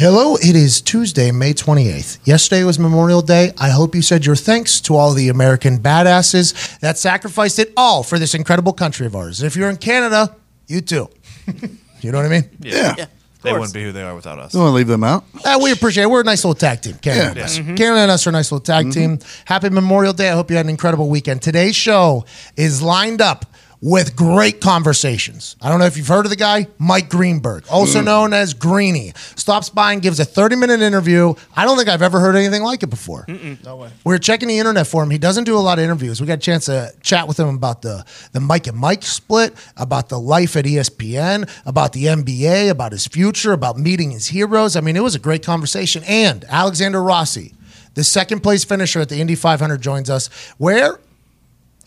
Hello, it is Tuesday, May 28th. Yesterday was Memorial Day. I hope you said your thanks to all the American badasses that sacrificed it all for this incredible country of ours. If you're in Canada, you too. you know what I mean? Yeah. They wouldn't be who they are without us. Don't want to leave them out. Uh, we appreciate it. We're a nice little tag team. Canada, and us. Canada and us are a nice little tag team. Happy Memorial Day. I hope you had an incredible weekend. Today's show is lined up with great conversations. I don't know if you've heard of the guy, Mike Greenberg, also mm. known as Greeny. Stops by and gives a 30 minute interview. I don't think I've ever heard anything like it before. No way. We are checking the internet for him. He doesn't do a lot of interviews. We got a chance to chat with him about the, the Mike and Mike split, about the life at ESPN, about the NBA, about his future, about meeting his heroes. I mean, it was a great conversation. And Alexander Rossi, the second place finisher at the Indy 500, joins us, where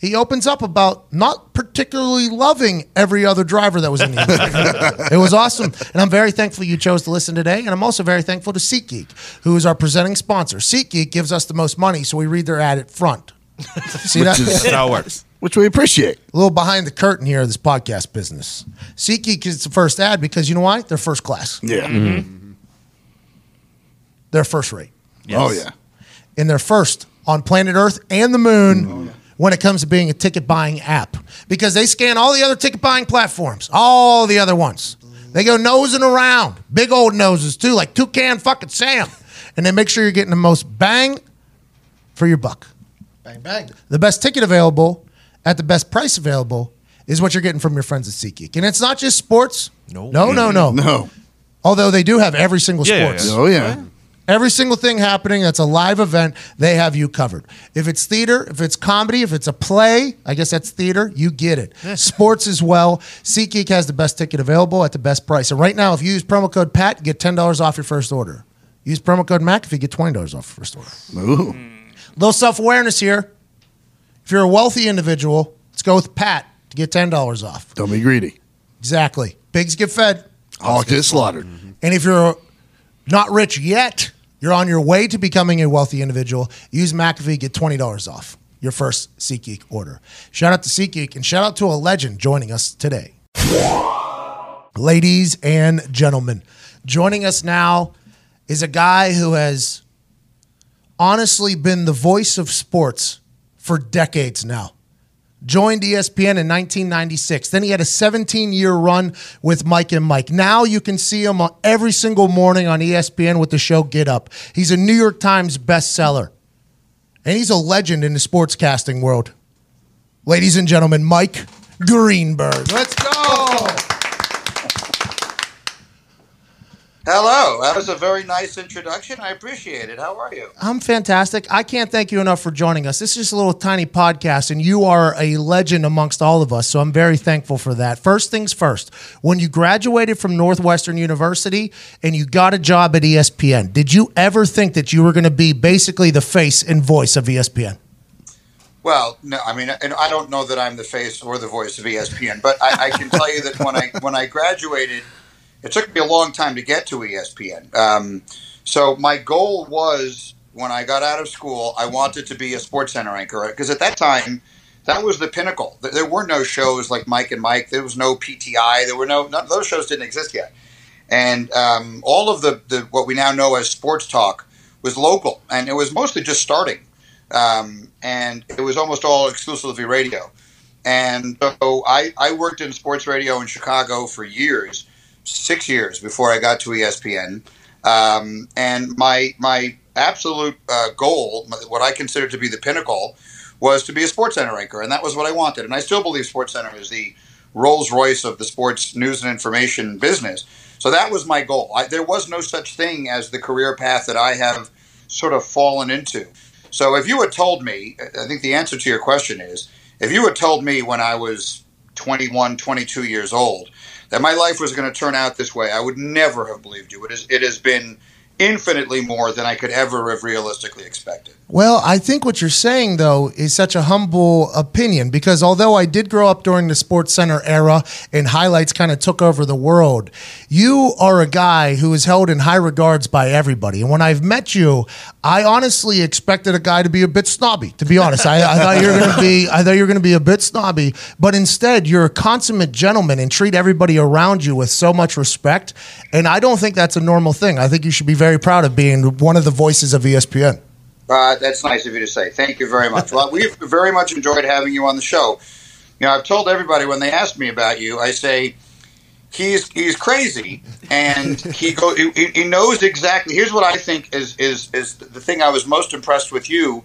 he opens up about not particularly loving every other driver that was in the industry. it was awesome. And I'm very thankful you chose to listen today. And I'm also very thankful to SeatGeek, who is our presenting sponsor. SeatGeek gives us the most money, so we read their ad at front. See that? That's how it works. Which we appreciate. a little behind the curtain here of this podcast business. SeatGeek is the first ad because you know why? They're first class. Yeah. Mm-hmm. They're first rate. Oh, yeah. and they're first on planet Earth and the moon oh, when it comes to being a ticket buying app because they scan all the other ticket buying platforms, all the other ones. They go nosing around, big old noses too, like Toucan fucking Sam, and they make sure you're getting the most bang for your buck. Bang bang. The best ticket available at the best price available is what you're getting from your friends at SeatGeek, and it's not just sports. No. no, no, no. No. Although they do have every single Yeah, yeah, sports. yeah. Oh, yeah. Every single thing happening that's a live event, they have you covered. If it's theater, if it's comedy, if it's a play, I guess that's theater, you get it. Sports as well. SeatGeek has the best ticket available at the best price. And right now, if you use promo code PAT, you get $10 off your first order. Use promo code MAC if you get $20 off your first order. Ooh. Little self awareness here. If you're a wealthy individual, let's go with Pat to get $10 off. Don't be greedy. Exactly. Pigs get fed. All get slaughtered. And if you're not rich yet, you're on your way to becoming a wealthy individual, use McAfee, get $20 off your first SeatGeek order. Shout out to SeatGeek and shout out to a legend joining us today. Ladies and gentlemen, joining us now is a guy who has honestly been the voice of sports for decades now joined ESPN in 1996. Then he had a 17 year run with Mike and Mike. Now you can see him every single morning on ESPN with the show Get Up. He's a New York Times bestseller, and he's a legend in the sportscasting world. Ladies and gentlemen, Mike Greenberg. Let's go. Hello. That was a very nice introduction. I appreciate it. How are you? I'm fantastic. I can't thank you enough for joining us. This is just a little tiny podcast, and you are a legend amongst all of us. So I'm very thankful for that. First things first, when you graduated from Northwestern University and you got a job at ESPN, did you ever think that you were going to be basically the face and voice of ESPN? Well, no, I mean, and I don't know that I'm the face or the voice of ESPN, but I, I can tell you that when I when I graduated, it took me a long time to get to ESPN. Um, so my goal was when I got out of school, I wanted to be a sports center anchor because at that time, that was the pinnacle. There- There were no shows like Mike and Mike. There was no PTI. There were no none, those shows didn't exist yet, and um, all of the, the what we now know as sports talk was local, and it was mostly just starting, um, and it was almost all exclusively radio. And so I, I worked in sports radio in Chicago for years, six years before I got to ESPN. Um, and my my absolute uh, goal, what I consider to be the pinnacle, was to be a sports center anchor, and that was what I wanted. And I still believe Sports Center is the Rolls Royce of the sports news and information business. So that was my goal. I, there was no such thing as the career path that I have sort of fallen into. So if you had told me, I think the answer to your question is, if you had told me when I was 21, 22 years old that my life was going to turn out this way. I would never have believed you. It is. It has been infinitely more than I could ever have realistically expected. Well, I think what you're saying, though, is such a humble opinion because although I did grow up during the Sports Center era and highlights kind of took over the world, you are a guy who is held in high regards by everybody. And when I've met you, I honestly expected a guy to be a bit snobby. To be honest, I, I thought you were going to be, I thought you were going to be a bit snobby, but instead you're a consummate gentleman and treat everybody around you with so much respect. And I don't think that's a normal thing. I think you should be very proud of being one of the voices of ESPN. Uh, that's nice of you to say. Thank you very much. Well, we've very much enjoyed having you on the show. Know, I've told everybody when they ask me about you, I say he's he's crazy, and he go he, he knows exactly. Here's what I think is is is the thing I was most impressed with you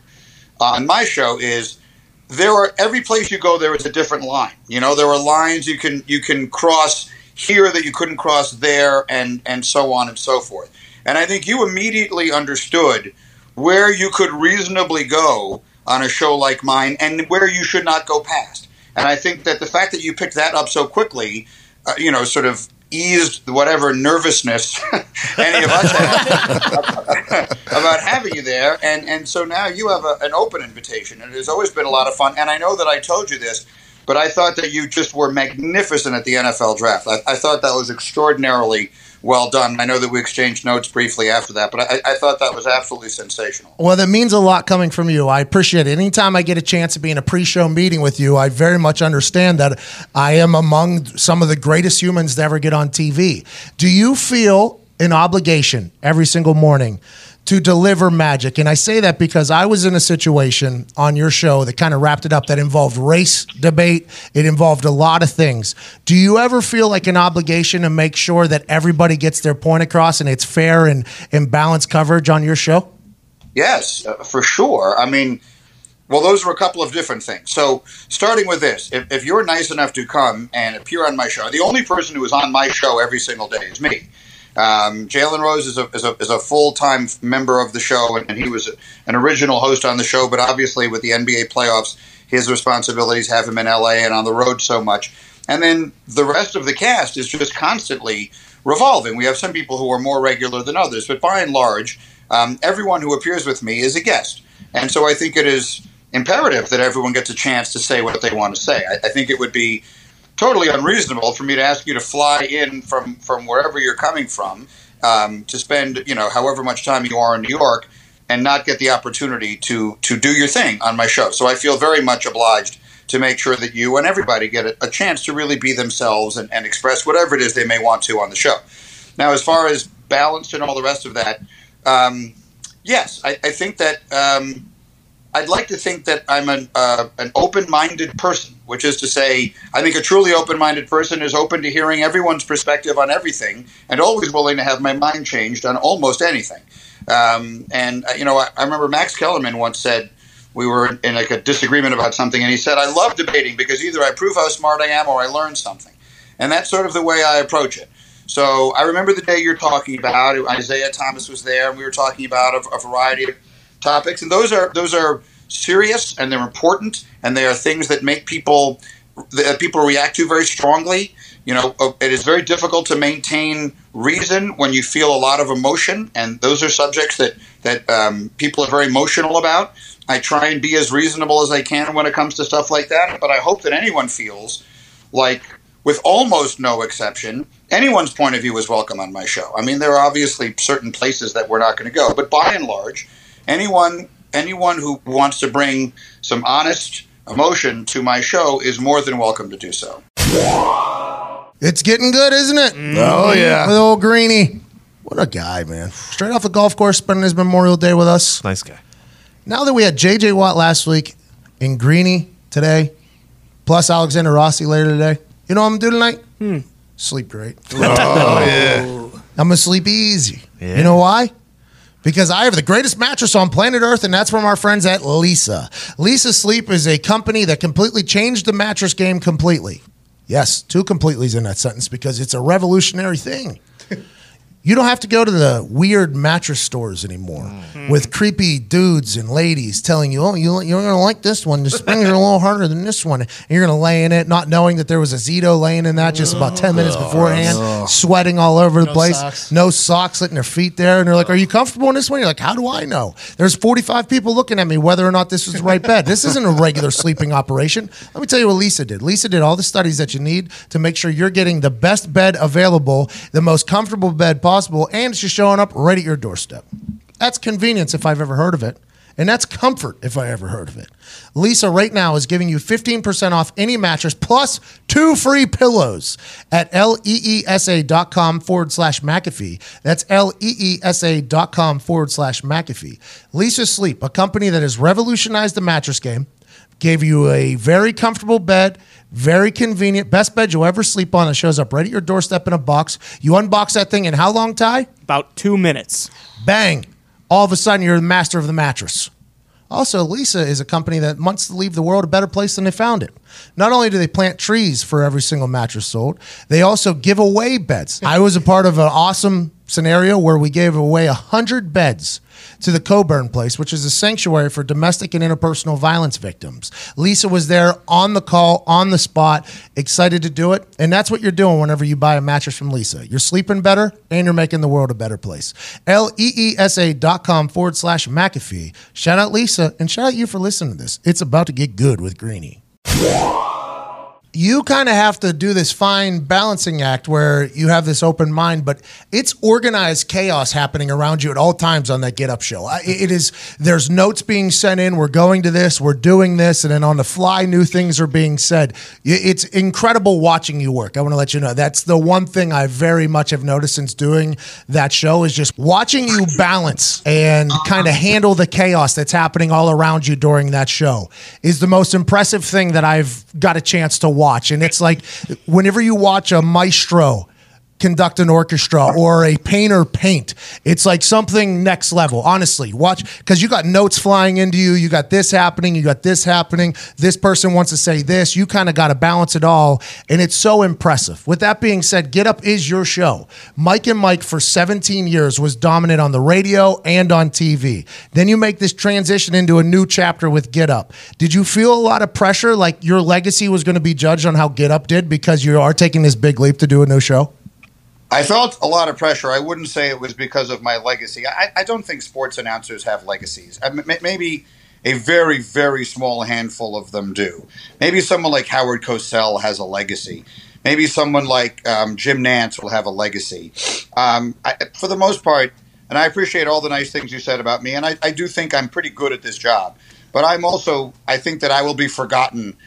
on my show is there are every place you go there is a different line. You know, there are lines you can you can cross here that you couldn't cross there, and and so on and so forth. And I think you immediately understood where you could reasonably go on a show like mine and where you should not go past. And I think that the fact that you picked that up so quickly, uh, you know, sort of eased whatever nervousness any of us had about having you there. And, and so now you have a, an open invitation, and it has always been a lot of fun. And I know that I told you this, but I thought that you just were magnificent at the NFL draft. I, I thought that was extraordinarily well done. I know that we exchanged notes briefly after that, but I, I, thought that was absolutely sensational. Well, that means a lot coming from you. I appreciate it. Anytime I get a chance to be in a pre-show meeting with you, I very much understand that I am among some of the greatest humans to ever get on TV. Do you feel an obligation every single morning to deliver magic. And I say that because I was in a situation on your show that kind of wrapped it up that involved race debate. It involved a lot of things. Do you ever feel like an obligation to make sure that everybody gets their point across and it's fair and, and balanced coverage on your show? Yes, uh, for sure. I mean, well, those are a couple of different things. So, starting with this, if, if you're nice enough to come and appear on my show, the only person who is on my show every single day is me. Um, Jalen Rose is a, is a, is a full time member of the show, and, and he was an original host on the show. But obviously, with the NBA playoffs, his responsibilities have him in LA and on the road so much. And then the rest of the cast is just constantly revolving. We have some people who are more regular than others, but by and large, um, everyone who appears with me is a guest. And so I think it is imperative that everyone gets a chance to say what they want to say. I, I think it would be totally unreasonable for me to ask you to fly in from from wherever you're coming from um, to spend you know however much time you are in New York and not get the opportunity to to do your thing on my show. So I feel very much obliged to make sure that you and everybody get a, a chance to really be themselves and, and, express whatever it is they may want to on the show. Now, as far as balanced and all the rest of that, um, yes, I, I, think that um, I'd like to think that I'm an uh, an open minded person which is to say, I think a truly open minded person is open to hearing everyone's perspective on everything and always willing to have my mind changed on almost anything. Um, and, uh, you know, I, I, remember Max Kellerman once said, we were in, like a disagreement about something, and he said, I love debating because either I prove how smart I am or I learn something. And that's sort of the way I approach it. So I remember the day you're talking about. Isaiah Thomas was there, and we were talking about a, a variety of topics, and those are those are serious and they're important and they are things that make people that people react to very strongly. You know, it is very difficult to maintain reason when you feel a lot of emotion, and those are subjects that that um, people are very emotional about. I try and be as reasonable as I can when it comes to stuff like that, but I hope that anyone feels like, with almost no exception, anyone's point of view is welcome on my show. I mean, there are obviously certain places that we're not going to go, but by and large, anyone anyone who wants to bring some honest emotion to my show is more than welcome to do so. It's getting good, isn't it? Oh yeah, with old Greeny. What a guy, man! Straight off the golf course, spending his Memorial Day with us. Nice guy. Now that we had J.J. Watt last week and Greeny today, plus Alexander Rossi later today, you know what I'm gonna do tonight? Hmm. Sleep great. Oh yeah. I'm gonna sleep easy. Yeah. You know why? Because I have the greatest mattress on planet Earth, and that's from our friends at Leesa. Leesa Sleep is a company that completely changed the mattress game completely. Yes, two completely's in that sentence because it's a revolutionary thing. You don't have to go to the weird mattress stores anymore Mm. with creepy dudes and ladies telling you, "Oh, you, you're going to like this one. The springs are a little harder than this one." And you're going to lay in it, not knowing that there was a Zito laying in that just about ten minutes beforehand, sweating all over the No place, socks. no socks, letting their feet there, and they're like, "Are you comfortable in this one?" You're like, "How do I know?" There's 45 people looking at me whether or not this is the right bed. This isn't a regular sleeping operation. Let me tell you what Leesa did. Leesa did all the studies that you need to make sure you're getting the best bed available, the most comfortable bed possible, and it's just showing up right at your doorstep. That's convenience if I've ever heard of it. And that's comfort if I ever heard of it. Leesa right now is giving you 15% off any mattress plus two free pillows at leesa.com forward slash McAfee. That's leesa.com forward slash McAfee. Leesa Sleep, a company that has revolutionized the mattress game, gave you a very comfortable bed, very convenient, best bed you'll ever sleep on. It shows up right at your doorstep in a box. You unbox that thing in how long, Ty? About two minutes. Bang. All of a sudden, you're the master of the mattress. Also, Leesa is a company that wants to leave the world a better place than they found it. Not only do they plant trees for every single mattress sold, they also give away beds. I was a part of an awesome scenario where we gave away 100 beds to the Coburn Place, which is a sanctuary for domestic and interpersonal violence victims. Leesa was there on the call, on the spot, excited to do it. And that's what you're doing whenever you buy a mattress from Leesa. You're sleeping better and you're making the world a better place. L E E S A dot com forward slash McAfee. Shout out Leesa and shout out you for listening to this. It's about to get good with Greeny you kind of have to do this fine balancing act where you have this open mind, but it's organized chaos happening around you at all times on that Get Up show. It is, there's notes being sent in. We're going to this, we're doing this, and then on the fly, new things are being said. It's incredible watching you work. I want to let you know that's the one thing I very much have noticed since doing that show is just watching you balance and kind of handle the chaos that's happening all around you during that show is the most impressive thing that I've got a chance to watch. And it's like whenever you watch a maestro conduct an orchestra or a painter paint, it's like something next level. Honestly, watch because you got notes flying into you. You got this happening. You got this happening. This person wants to say this. You kind of got to balance it all. And it's so impressive. With that being said, Get Up is your show. Mike and Mike for 17 years was dominant on the radio and on TV. Then you make this transition into a new chapter with Get Up. Did you feel a lot of pressure like your legacy was going to be judged on how Get Up did because you are taking this big leap to do a new show? I felt a lot of pressure. I wouldn't say it was because of my legacy. I, I don't think sports announcers have legacies. I, maybe a very, very small handful of them do. Maybe someone like Howard Cosell has a legacy. Maybe someone like um, Jim Nantz will have a legacy. Um, I, for the most part, and I appreciate all the nice things you said about me, and I do think I'm pretty good at this job. But I'm also, I think that I will be forgotten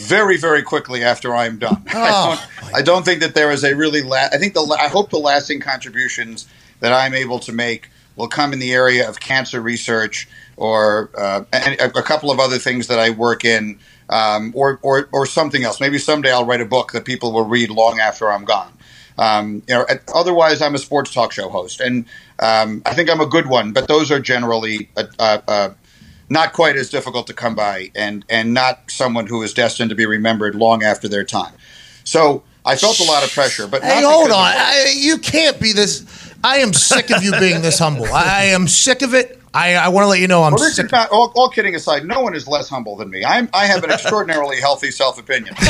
very, very quickly after I'm done. I, don't, I don't think that there is a really. La- I think the. I hope the lasting contributions that I'm able to make will come in the area of cancer research or uh, and a, a couple of other things that I work in, um, or, or or something else. Maybe someday I'll write a book that people will read long after I'm gone. Um, you know, otherwise I'm a sports talk show host, and um, I think I'm a good one. But those are generally uh, uh, not quite as difficult to come by, and and not someone who is destined to be remembered long after their time. So I felt a lot of pressure. But Hey, hold on. I, you can't be this. I am sick of you being this humble. I am sick of it. I, I want to let you know I'm Well, sick. not, all, all kidding aside, no one is less humble than me. I'm, I have an extraordinarily healthy self opinion. do,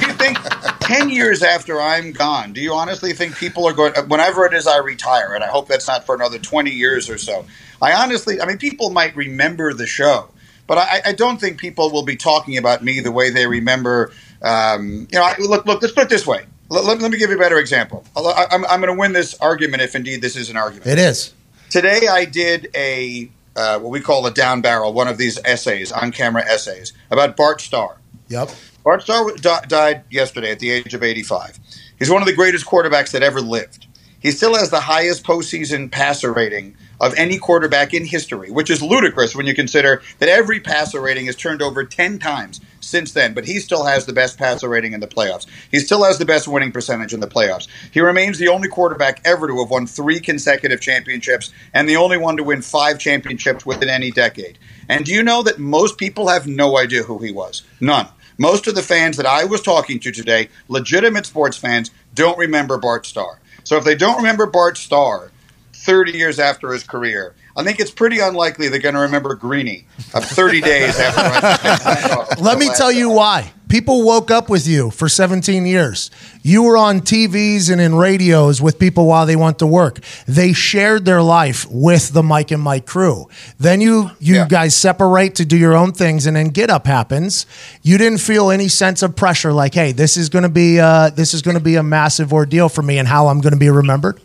do you think 10 years after I'm gone, do you honestly think people are going, whenever it is I retire, and I hope that's not for another 20 years or so, I honestly, I mean, people might remember the show, but I, I don't think people will be talking about me the way they remember. Um, you know, I, look, look, let's put it this way. Let, let, me give you a better example. I, I'm, I'm going to win this argument if indeed this is an argument. It is. Today I did a uh, what we call a down barrel, one of these essays, on camera essays about Bart Starr. Yep. Bart Starr di- died yesterday at the age of 85. He's one of the greatest quarterbacks that ever lived. He still has the highest postseason passer rating of any quarterback in history, which is ludicrous when you consider that every passer rating is turned over 10 times since then, but he still has the best passer rating in the playoffs. He still has the best winning percentage in the playoffs. He remains the only quarterback ever to have won three consecutive championships and the only one to win five championships within any decade. And do you know that most people have no idea who he was? None. Most of the fans that I was talking to today, legitimate sports fans, don't remember Bart Starr. So if they don't remember Bart Starr 30 years after his career, I think it's pretty unlikely they're going to remember Greeny of 30 days after. Let me tell you why. People woke up with you for 17 years. You were on TVs and in radios with people while they went to work. They shared their life with the Mike and Mike crew. Then you you Yeah. guys separate to do your own things, and then Get Up happens. You didn't feel any sense of pressure, like, hey, this is going to be uh, this is going to be a massive ordeal for me, and how I'm going to be remembered.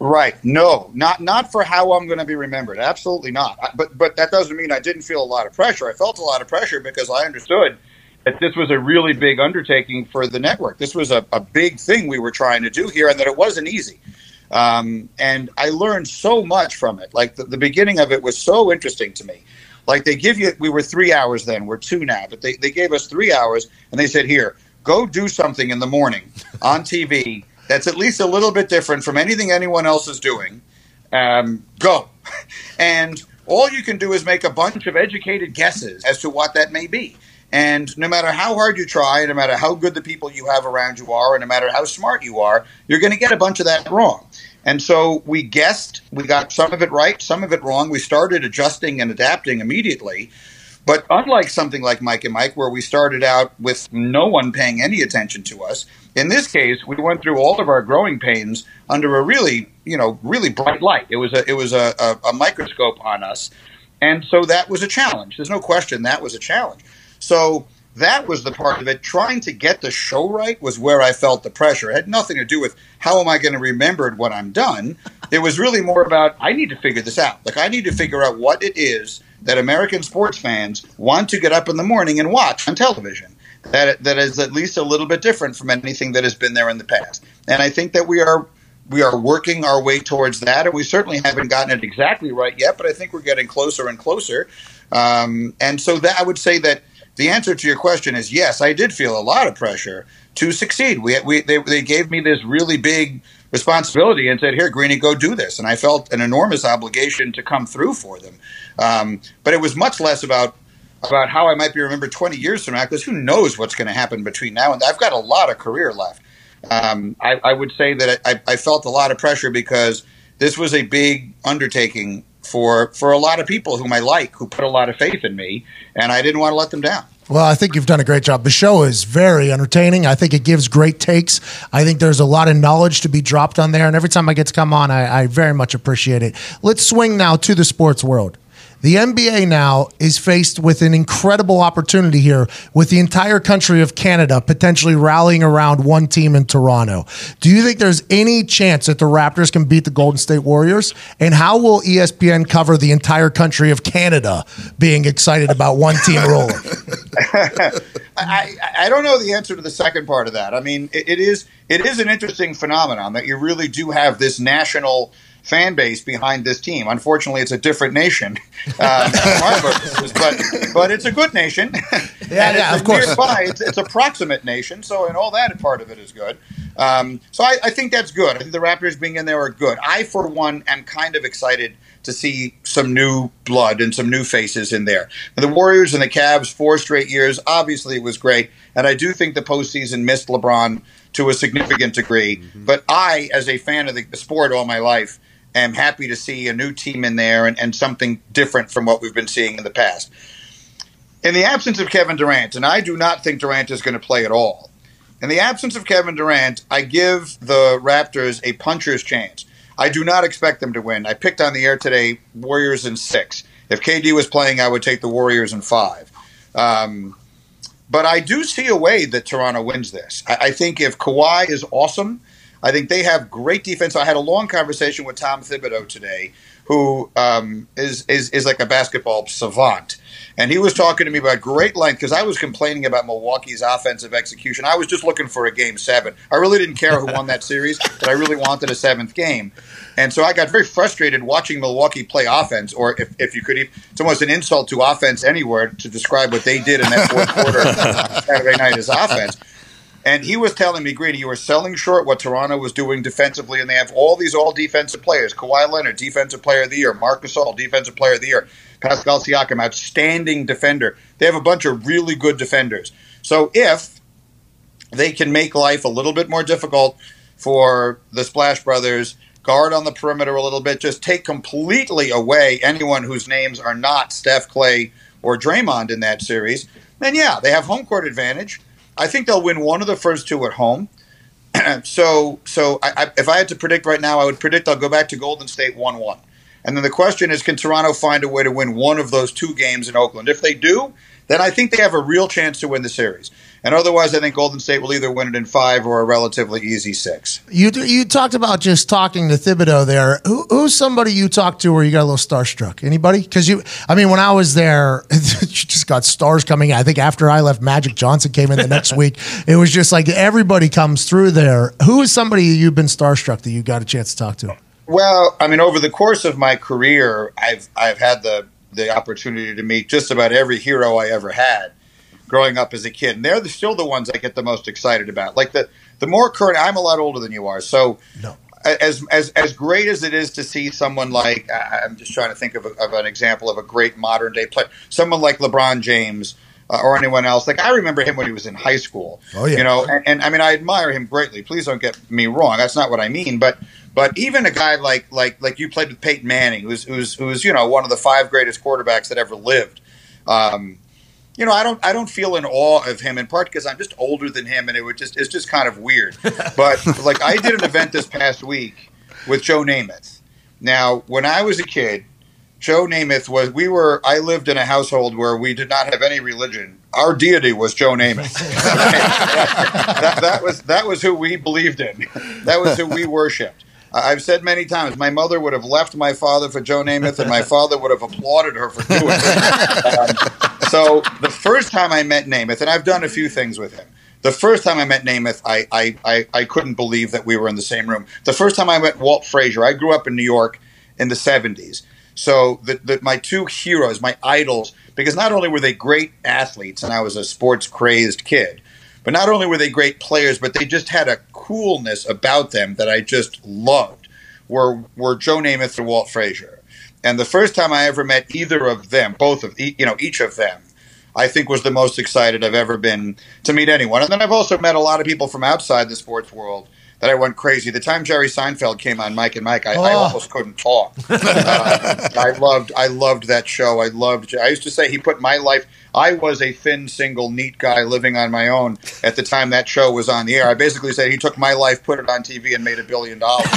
Right. No, not not for how I'm going to be remembered. Absolutely not. I- But but that doesn't mean I didn't feel a lot of pressure. I felt a lot of pressure because I understood that this was a really big undertaking for the network. This was a, a big thing we were trying to do here, and that it wasn't easy. Um, and I learned so much from it. Like the, the beginning of it was so interesting to me. Like they give you, we were three hours then, we're two now, but they, they gave us three hours and they said, here, go do something in the morning on TV that's at least a little bit different from anything anyone else is doing. Um, go. And all you can do is make a bunch of educated guesses as to what that may be. And no matter how hard you try, no matter how good the people you have around you are, and no matter how smart you are, you're going to get a bunch of that wrong. And so we guessed, we got some of it right, some of it wrong. We started adjusting and adapting immediately. But unlike something like Mike and Mike, where we started out with no one paying any attention to us, in this case, we went through all of our growing pains under a really, you know, really bright light. It was a, it was a, a, a microscope on us, and so that was a challenge. There's no question that was a challenge. So that was the part of it. Trying to get the show right was where I felt the pressure. It had nothing to do with how am I going to remember it when I'm done. It was really more about I need to figure this out. Like I need to figure out what it is that American sports fans want to get up in the morning and watch on television. That that is at least a little bit different from anything that has been there in the past. And I think that we are we are working our way towards that, and we certainly haven't gotten it exactly right yet. But I think we're getting closer and closer. Um, and so that I would say that the answer to your question is yes. I did feel a lot of pressure to succeed. We, we they, they gave me this really big responsibility and said, "Here, Greeny, go do this." And I felt an enormous obligation to come through for them. Um, but it was much less about about how I might be remembered 20 years from now, because who knows what's going to happen between now and I've got a lot of career left. Um, I, I would say that I, I felt a lot of pressure because this was a big undertaking for for a lot of people whom I like, who put a lot of faith in me, and I didn't want to let them down. Well, I think you've done a great job. The show is very entertaining. I think it gives great takes. I think there's a lot of knowledge to be dropped on there. And every time I get to come on, I, I very much appreciate it. Let's swing now to the sports world. The NBA now is faced with an incredible opportunity here with the entire country of Canada potentially rallying around one team in Toronto. Do you think there's any chance that the Raptors can beat the Golden State Warriors? And how will ESPN cover the entire country of Canada being excited about one team rolling? I, I, I don't know the answer to the second part of that. I mean, it, it is it is an interesting phenomenon that you really do have this national fan base behind this team. Unfortunately, it's a different nation, purposes, but but it's a good nation. Yeah, And yeah, it's of course. Nearby, it's, it's a proximate nation, so and all that part of it is good. Um, so I, I think that's good. I think the Raptors being in there are good. I, for one, am kind of excited to see some new blood and some new faces in there. The Warriors and the Cavs, four straight years, obviously it was great, and I do think the postseason missed LeBron to a significant degree. But I, as a fan of the sport all my life, am happy to see a new team in there and, and something different from what we've been seeing in the past. In the absence of Kevin Durant, and I do not think Durant is going to play at all. In the absence of Kevin Durant, I give the Raptors a puncher's chance. I do not expect them to win. I picked on the air today Warriors in six. If KD was playing, I would take the Warriors in five. Um, but I do see a way that Toronto wins this. I, I think if Kawhi is awesome, I think they have great defense. I had a long conversation with Tom Thibodeau today, who um, is, is is like a basketball savant, and he was talking to me about great length because I was complaining about Milwaukee's offensive execution. I was just looking for a game seven. I really didn't care who won that series, but I really wanted a seventh game. And so I got very frustrated watching Milwaukee play offense, or if, if you could, even, it's almost an insult to offense anywhere to describe what they did in that fourth quarter Saturday night as offense. And he was telling me, Grady, you were selling short what Toronto was doing defensively, and they have all these all defensive players. Kawhi Leonard, defensive player of the year. Marcus Gasol, defensive player of the year. Pascal Siakam, outstanding defender. They have a bunch of really good defenders. So if they can make life a little bit more difficult for the Splash Brothers, guard on the perimeter a little bit, just take completely away anyone whose names are not Steph, Clay, or Draymond in that series, then yeah, they have home court advantage. I think they'll win one of the first two at home. so, so I, I, if I had to predict right now, I would predict they'll go back to Golden State one-one. And then the question is, can Toronto find a way to win one of those two games in Oakland? If they do, then I think they have a real chance to win the series. And otherwise, I think Golden State will either win it in five or a relatively easy six. You you talked about just talking to Thibodeau there. Who, who's somebody you talked to where you got a little starstruck? Anybody? Because you, I mean, when I was there, you just got stars coming. I think after I left, Magic Johnson came in the next week. It was just like everybody comes through there. Who is somebody you've been starstruck that you got a chance to talk to? Well, I mean, over the course of my career, I've I've had the the opportunity to meet just about every hero I ever had growing up as a kid. And they're the, still the ones I get the most excited about. Like the the more current, I'm a lot older than you are, so no. as as as great as it is to see someone like I'm just trying to think of, a, of an example of a great modern day player, someone like LeBron James. Uh, or anyone else. Like I remember him when he was in high school. Oh yeah. You know, and, and I mean I admire him greatly. Please don't get me wrong. That's not what I mean. But but even a guy like like like you played with Peyton Manning, who's who's who's you know one of the five greatest quarterbacks that ever lived. Um, you know, I don't I don't feel in awe of him in part because I'm just older than him, and it would just it's just kind of weird. But like I did an event this past week with Joe Namath. Now, when I was a kid, Joe Namath was we were I lived in a household where we did not have any religion. Our deity was Joe Namath. that, that was that was who we believed in. That was who we worshipped. I've said many times, my mother would have left my father for Joe Namath, and my father would have applauded her for doing it. Um, so the first time I met Namath, and I've done a few things with him. The first time I met Namath, I, I, I, I couldn't believe that we were in the same room. The first time I met Walt Frazier, I grew up in New York in the 70s. So the, the, my two heroes, my idols, because not only were they great athletes, and I was a sports crazed kid, but not only were they great players, but they just had a coolness about them that I just loved. Were were Joe Namath and Walt Frazier, and the first time I ever met either of them, both of you know each of them, I think was the most excited I've ever been to meet anyone. And then I've also met a lot of people from outside the sports world that I went crazy. The time Jerry Seinfeld came on Mike and Mike, I, oh. I almost couldn't talk. uh, I loved, I loved that show. I loved. I used to say he put my life. I was a thin, single, neat guy living on my own at the time that show was on the air. I basically said he took my life, put it on TV, and made a billion dollars.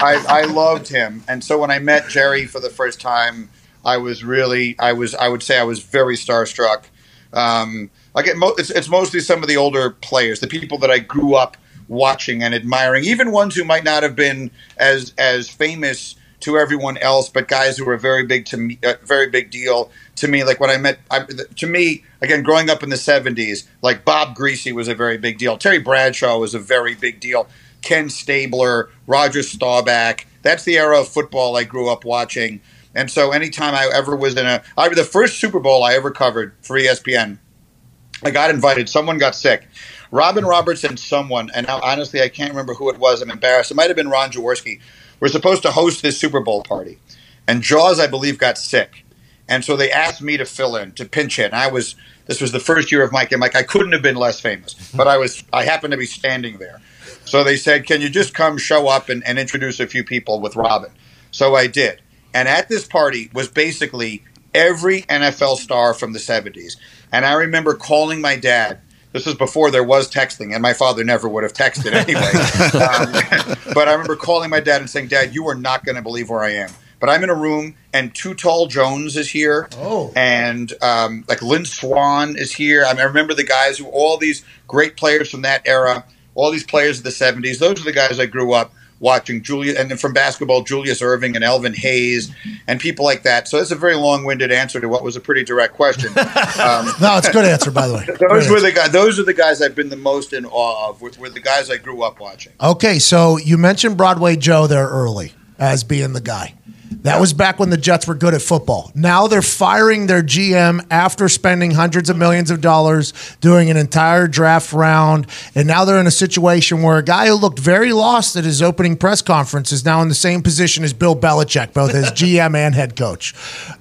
I, I loved him, and so when I met Jerry for the first time, I was really, I was, I would say, I was very starstruck. Um, like it mo- it's, it's mostly some of the older players, the people that I grew up watching and admiring, even ones who might not have been as as famous to everyone else, but guys who were very big to me, uh, very big deal to me. Like when I met, I, to me, again, growing up in the '70s, like Bob Griese was a very big deal. Terry Bradshaw was a very big deal. Ken Stabler, Roger Staubach. That's the era of football I grew up watching. And so, anytime I ever was in a, I, the first Super Bowl I ever covered for ESPN, I got invited. Someone got sick. Robin Roberts and someone, and now honestly, I can't remember who it was. I'm embarrassed. It might have been Ron Jaworski. We're supposed to host this Super Bowl party, and Jaws, I believe, got sick, and so they asked me to fill in to pinch hit. And I was this was the first year of Mike and Mike. I couldn't have been less famous, but I was. I happened to be standing there, so they said, "Can you just come show up and, and introduce a few people with Robin?" So I did, and at this party was basically every NFL star from the '70s. And I remember calling my dad. This was before there was texting, and my father never would have texted anyway. um, but I remember calling my dad and saying, "Dad, you are not going to believe where I am." But I'm in a room, and Too Tall Jones is here, oh. and um, like Lynn Swann is here. I, mean, I remember the guys who, all these great players from that era, all these players of the '70s. Those are the guys I grew up watching Julia, and then from basketball, Julius Erving and Elvin Hayes and people like that. So that's a very long-winded answer to what was a pretty direct question. Um, no, it's a good answer, by the way. those were the guys. Those are the guys I've been the most in awe of. Were, were the guys I grew up watching. Okay, so you mentioned Broadway Joe there early as being the guy. That was back when the Jets were good at football. Now they're firing their GM after spending hundreds of millions of dollars doing an entire draft round. And now they're in a situation where a guy who looked very lost at his opening press conference is now in the same position as Bill Belichick, both as GM and head coach.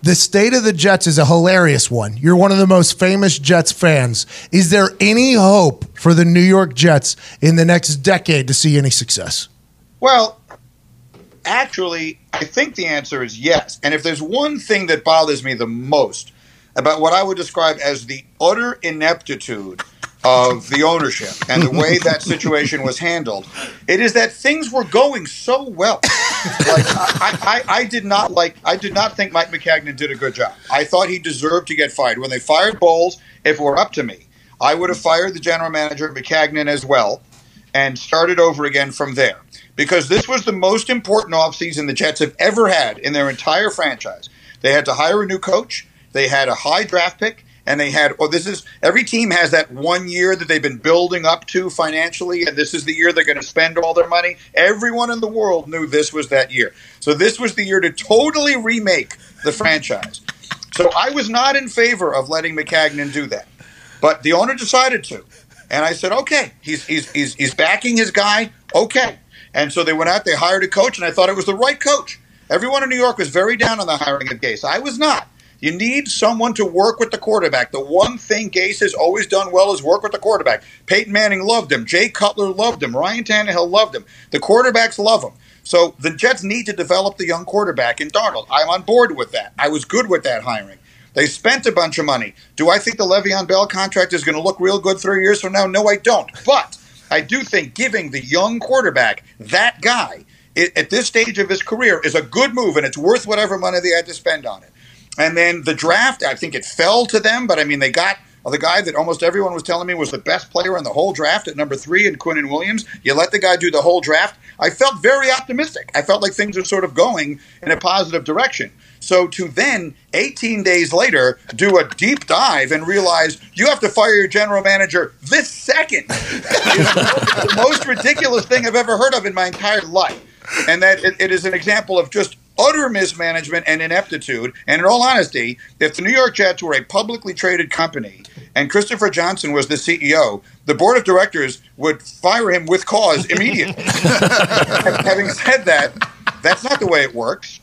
The state of the Jets is a hilarious one. You're one of the most famous Jets fans. Is there any hope for the New York Jets in the next decade to see any success? Well, actually, I think the answer is yes. And if there's one thing that bothers me the most about what I would describe as the utter ineptitude of the ownership and the way that situation was handled, it is that things were going so well. Like I, I, I did not like I did not think Mike Maccagnan did a good job. I thought he deserved to get fired. When they fired Bowles, if it were up to me, I would have fired the general manager Maccagnan as well and started over again from there because this was the most important offseason the Jets have ever had in their entire franchise. They had to hire a new coach, they had a high draft pick, and they had, oh, this is every team has that one year that they've been building up to financially, and this is the year they're going to spend all their money. Everyone in the world knew this was that year. So this was the year to totally remake the franchise. So I was not in favor of letting Maccagnan do that. But the owner decided to. And I said, okay, he's, he's, he's, he's backing his guy. Okay. And so they went out, they hired a coach, and I thought it was the right coach. Everyone in New York was very down on the hiring of Gase. I was not. You need someone to work with the quarterback. The one thing Gase has always done well is work with the quarterback. Peyton Manning loved him. Jay Cutler loved him. Ryan Tannehill loved him. The quarterbacks love him. So the Jets need to develop the young quarterback in Darnold. I'm on board with that. I was good with that hiring. They spent a bunch of money. Do I think the Le'Veon Bell contract is going to look real good three years from now? No, I don't. But I do think giving the young quarterback that guy at this stage of his career is a good move, and it's worth whatever money they had to spend on it. And then the draft, I think it fell to them, but I mean, they got uh, the guy that almost everyone was telling me was the best player in the whole draft at number three in Quinnen Williams. You let the guy do the whole draft. I felt very optimistic. I felt like things are sort of going in a positive direction. So to then, 18 days later, do a deep dive and realize you have to fire your general manager this second is the most ridiculous thing I've ever heard of in my entire life. And that it, it is an example of just utter mismanagement and ineptitude. And in all honesty, if the New York Jets were a publicly traded company and Christopher Johnson was the CEO, the board of directors would fire him with cause immediately. Having said that, that's not the way it works.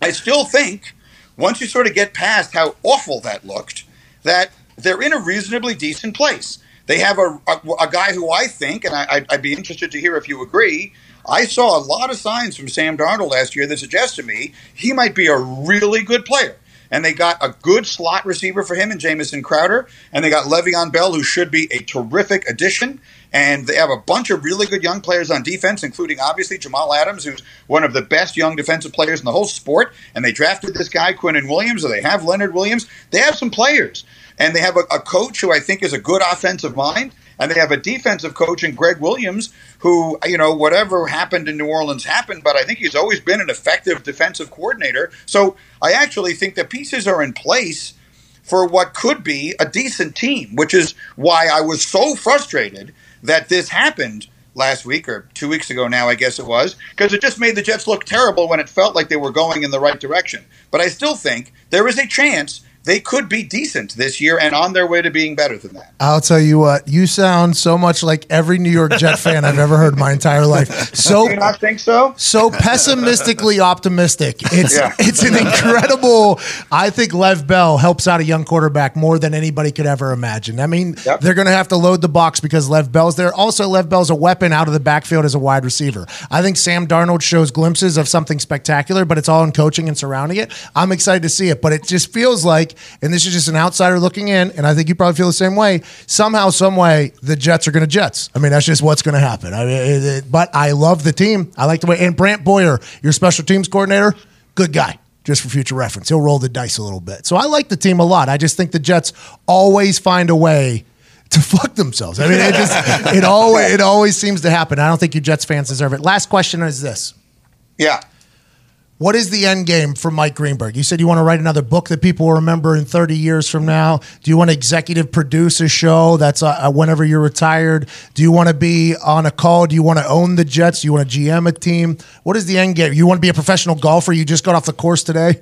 I still think once you sort of get past how awful that looked, that they're in a reasonably decent place. They have a, a, a guy who I think, and I, would be interested to hear if you agree, I saw a lot of signs from Sam Darnold last year that suggest to me he might be a really good player. And they got a good slot receiver for him in Jamison Crowder. And they got Le'Veon Bell, who should be a terrific addition. And they have a bunch of really good young players on defense, including obviously Jamal Adams, who's one of the best young defensive players in the whole sport. And they drafted this guy, Quinnen Williams, or they have Leonard Williams. They have some players. And they have a, a coach who I think is a good offensive mind and they have a defensive coach in Gregg Williams, who you know whatever happened in New Orleans happened, but I think he's always been an effective defensive coordinator. So I actually think the pieces are in place for what could be a decent team, which is why I was so frustrated that this happened last week or two weeks ago now, I guess it was, because it just made the Jets look terrible when it felt like they were going in the right direction. But I still think there is a chance they could be decent this year and on their way to being better than that. I'll tell you what, you sound so much like every New York Jet fan I've ever heard in my entire life. So Do you not think so? So pessimistically optimistic. It's yeah. it's an incredible. I think Le'Veon Bell helps out a young quarterback more than anybody could ever imagine. I mean, yep. they're going to have to load the box because Le'Veon Bell's there. Also, Le'Veon Bell's a weapon out of the backfield as a wide receiver. I think Sam Darnold shows glimpses of something spectacular, but it's all in coaching and surrounding it. I'm excited to see it, but it just feels like and this is just an outsider looking in, and I think you probably feel the same way. Somehow, some way, the Jets are going to Jets. I mean, that's just what's going to happen. I mean, it, it, but I love the team. I like the way. And Brant Boyer, your special teams coordinator, good guy. Just for future reference, he'll roll the dice a little bit. So I like the team a lot. I just think the Jets always find a way to fuck themselves. I mean, it just it always it always seems to happen. I don't think you Jets fans deserve it. Last question is this. Yeah. What is the end game for Mike Greenberg? You said you want to write another book that people will remember in 30 years from now. Do you want to executive produce a show that's uh, uh, whenever you're retired? Do you want to be on a call? Do you want to own the Jets? Do you want to GM a team? What is the end game? You want to be a professional golfer? You just got off the course today?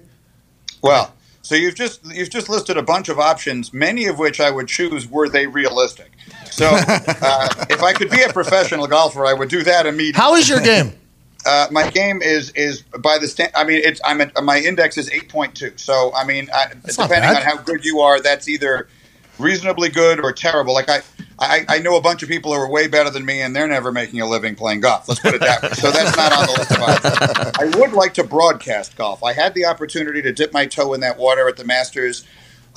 Well, so you've just you've just listed a bunch of options, many of which I would choose were they realistic. So uh, if I could be a professional golfer, I would do that immediately. How is your game? Uh, my game is is by the stand. I mean, it's I'm at, my index is eight point two. So I mean, I, depending on how good you are, that's either reasonably good or terrible. Like I, I, I know a bunch of people who are way better than me, and they're never making a living playing golf. Let's put it that way. So that's not on the list of options. I would like to broadcast golf. I had the opportunity to dip my toe in that water at the Masters.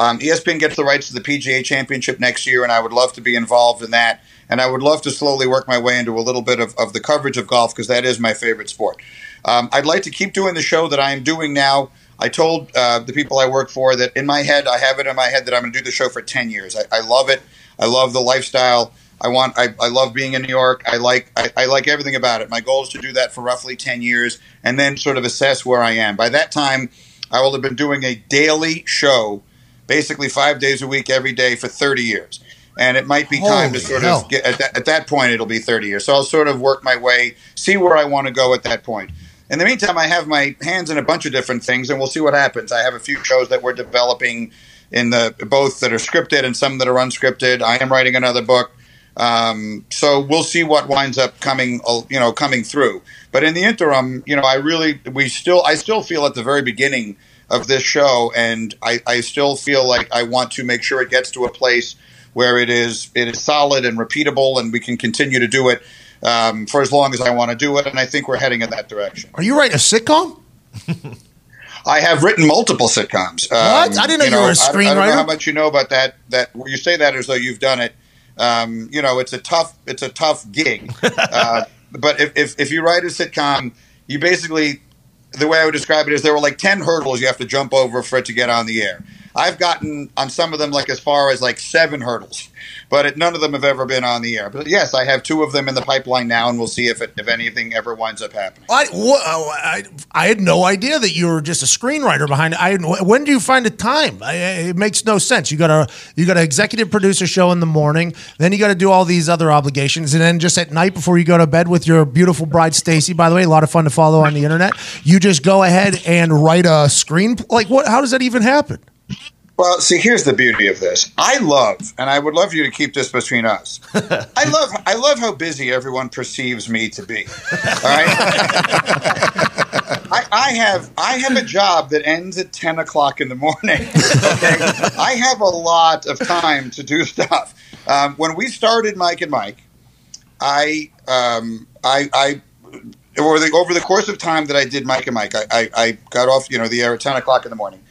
Um, ESPN gets the rights to the PGA Championship next year, and I would love to be involved in that. And I would love to slowly work my way into a little bit of, of the coverage of golf because that is my favorite sport. Um, I'd like to keep doing the show that I am doing now. I told uh, the people I work for that in my head, I have it in my head that I'm going to do the show for 10 years. I, I love it. I love the lifestyle. I want. I, I love being in New York. I like. I, I like everything about it. My goal is to do that for roughly ten years, and then sort of assess where I am. By that time, I will have been doing a daily show, basically five days a week, every day for thirty years. And it might be time to sort hell. of get at that, at that point. It'll be thirty years. So I'll sort of work my way, see where I want to go at that point. In the meantime, I have my hands in a bunch of different things, and we'll see what happens. I have a few shows that we're developing in the both that are scripted and some that are unscripted. I am writing another book, um, so we'll see what winds up coming, uh, you know, coming through. But in the interim, you know, I really, we still, I still feel at the very beginning of this show, and I, I still feel like I want to make sure it gets to a place where it is it is solid and repeatable, and we can continue to do it um, for as long as I want to do it. And I think we're heading in that direction. Are you writing a sitcom? I have written multiple sitcoms. Um, What? I didn't know you were a I- I, don't know screenwriter. how much you know about that. That you say that as though you've done it. Um, you know, it's a tough it's a tough gig. uh, but if, if if you write a sitcom, you basically the way I would describe it is there were like ten hurdles you have to jump over for it to get on the air. I've gotten on some of them like as far as like seven hurdles, but it, none of them have ever been on the air. But yes, I have two of them in the pipeline now, and we'll see if it, if anything ever winds up happening. I, oh, I, I had no idea that you were just a screenwriter behind it. I, when do you find the time? I, it makes no sense. You got a you got an executive producer show in the morning, then you got to do all these other obligations, and then just at night before you go to bed with your beautiful bride Stacy. By the way, a lot of fun to follow on the internet. You just go ahead and write a screen. Like what? How does that even happen? Well, see, here's the beauty of this. I love, and I would love you to keep this between us. I love, I love how busy everyone perceives me to be. All right, I, I have, I have a job that ends at ten o'clock in the morning. Okay, I have a lot of time to do stuff. Um, when we started Mike and Mike, I, um, I, I over the over the course of time that I did Mike and Mike, I, I, I got off you know the air at ten o'clock in the morning.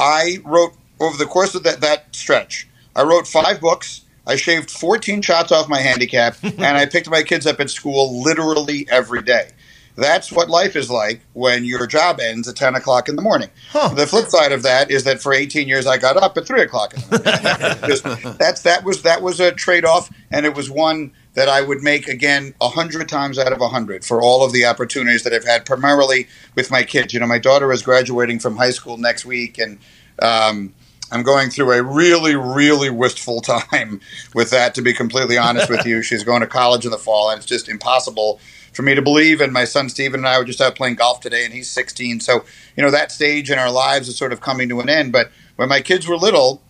I wrote over the course of that, that stretch. I wrote five books. I shaved 14 shots off my handicap, and I picked my kids up at school literally every day. That's what life is like when your job ends at 10 o'clock in the morning. The flip side of that is that for 18 years I got up at 3 o'clock in the morning. Just- that's, that, was, that was a trade off, and it was one that I would make again a hundred times out of a hundred for all of the opportunities that I've had, primarily with my kids. You know, my daughter is graduating from high school next week, and um, I'm going through a really, really wistful time with that. To be completely honest with you, she's going to college in the fall, and it's just impossible for me to believe. And my son Steven and I were just out playing golf today, and he's 16. So you know that stage in our lives is sort of coming to an end. But when my kids were little,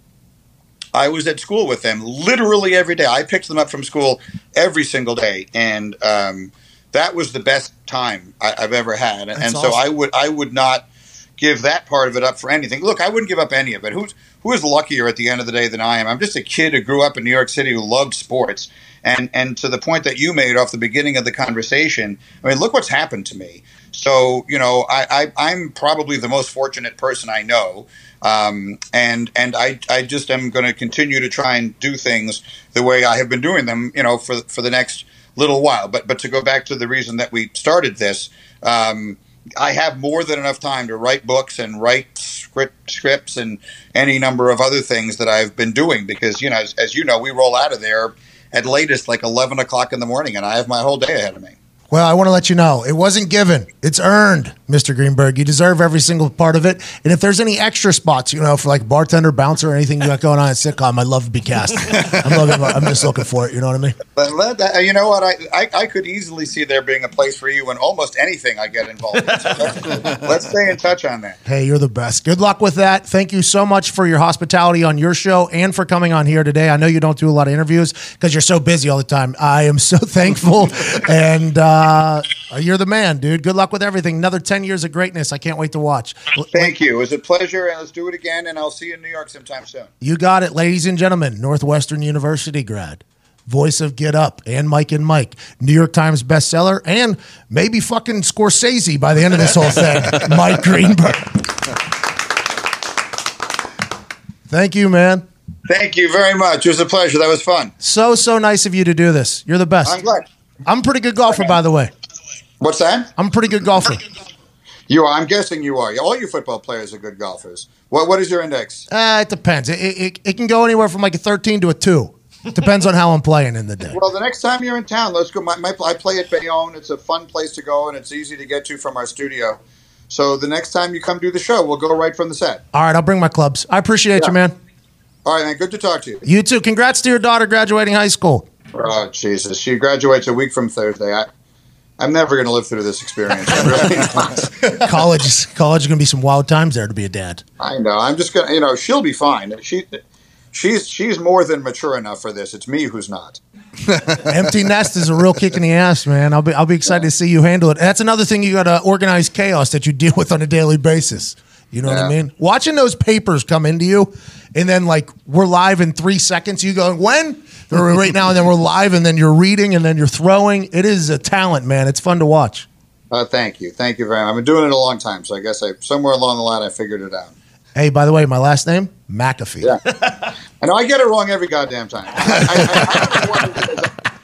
I was at school with them literally every day. I picked them up from school every single day, and um, that was the best time I, I've ever had. And, That's and so awesome. I would I would not give that part of it up for anything. Look, I wouldn't give up any of it. Who's who is luckier at the end of the day than I am? I'm just a kid who grew up in New York City who loved sports. And and to the point that you made off the beginning of the conversation, I mean, look what's happened to me. So you know, I, I I'm probably the most fortunate person I know, um, and and I I just am going to continue to try and do things the way I have been doing them, you know, for for the next little while. But but to go back to the reason that we started this. Um, I have more than enough time to write books and write script scripts and any number of other things that I've been doing because you know as, as you know we roll out of there at latest like eleven o'clock in the morning and I have my whole day ahead of me. Well, I want to let you know it wasn't given; it's earned. Mr. Greenberg. You deserve every single part of it. And if there's any extra spots, you know, for like bartender, bouncer, or anything you got going on at sitcom, I'd love to be cast. I'm looking. I'm just looking for it. You know what I mean? But let that, you know what? I, I I could easily see there being a place for you in almost anything I get involved in. So let's, let's stay in touch on that. Hey, you're the best. Good luck with that. Thank you so much for your hospitality on your show and for coming on here today. I know you don't do a lot of interviews because you're so busy all the time. I am so thankful, and uh, you're the man, dude. Good luck with everything. Another ten years of greatness. I can't wait to watch. Thank you. It was a pleasure, and let's do it again. And I'll see you in New York sometime soon. You got it, ladies and gentlemen. Northwestern University grad, voice of Get Up and Mike and Mike, New York Times bestseller, and maybe fucking Scorsese by the end of this whole thing. Mike Greenberg. Thank you, man. Thank you very much. It was a pleasure. That was fun. So so nice of you to do this. You're the best. I'm glad. I'm a pretty good golfer, by the way. What's that? I'm a pretty good golfer. You are. I'm guessing you are. All you football players are good golfers. What What is your index? Uh, it depends. It, it, it can go anywhere from like a 13 to a two. Depends on how I'm playing in the day. Well, the next time you're in town, let's go. My, my, I play at Bayonne. It's a fun place to go, and it's easy to get to from our studio. So the next time you come do the show, we'll go right from the set. All right, I'll bring my clubs. I appreciate Yeah. you, man. All right, man. Good to talk to you. You too. Congrats to your daughter graduating high school. Oh Jesus, she graduates a week from Thursday. I, I'm never going to live through this experience. I'm really not. college is college is gonna be some wild times there to be a dad. I know. I'm just gonna. You know, she'll be fine. She, she's she's more than mature enough for this. It's me who's not. Empty nest is a real kick in the ass, man. I'll be I'll be excited to see you handle it. That's another thing you got to organize chaos that you deal with on a daily basis. You know what I mean? Watching those papers come into you, and then like we're live in three seconds. You going when? Or right now, and then we're live, and then you're reading, and then you're throwing. It is a talent, man. It's fun to watch. Uh, thank you, thank you very much. I've been doing it a long time, so I guess I somewhere along the line I figured it out. Hey, by the way, my last name McAfee. Yeah. I know I get it wrong every goddamn time. I, I, I, I don't know what it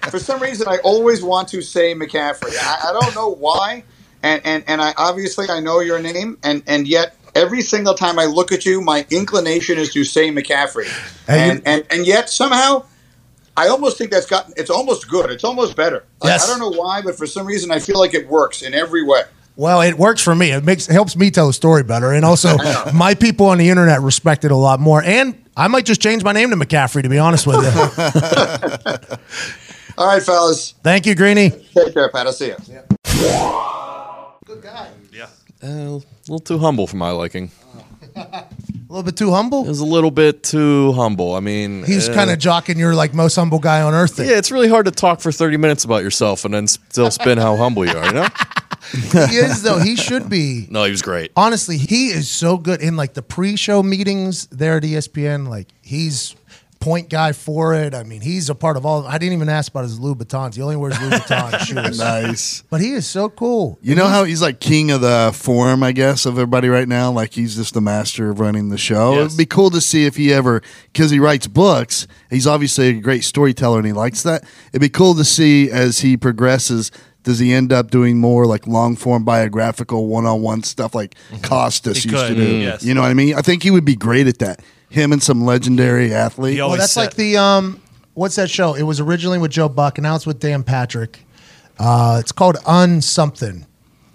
is. For some reason, I always want to say McCaffrey. I, I don't know why, and, and and I obviously I know your name, and and yet every single time I look at you, my inclination is to say McCaffrey, And and and, and yet somehow. I almost think that's gotten. It's almost good. It's almost better. I- Yes. I don't know why, but for some reason, I feel like it works in every way. Well, it works for me. It makes helps me tell the story better, and also my people on the internet respect it a lot more. And I might just change my name to McCaffrey, to be honest with you. All right, fellas, Thank you, Greeny. take care, Pat. I'll see you. good Uh, a little too humble for my liking. A little bit too humble. It was a little bit too humble. I mean, He's uh, kind of jocking your like most humble guy on earth. Thing. Yeah, it's really hard to talk for 30 minutes about yourself and then still spin how humble you are, you know? He is though. He should be. No, he was great. Honestly, he is so good in like the pre-show meetings there at ESPN. Like he's point guy for it. I mean, he's a part of all. I didn't even ask about his Louboutins. He only wears Louboutin shoes. Nice. But he is so cool. You know how he's like king of the forum, I guess, of everybody right now? Like he's just the master of running the show. Yes. It'd be cool to see if he ever, because he writes books, he's obviously a great storyteller and he likes that. It'd be cool to see as he progresses, does he end up doing more like long form biographical one on one stuff like mm-hmm. Costas He used to could, do? Mm-hmm. yes. You know what I mean? I think he would be great at that. Him and some legendary athlete. Well, that's said- like the um, what's that show? It was originally with Joe Buck, and now it's with Dan Patrick. Uh, it's called Un Something.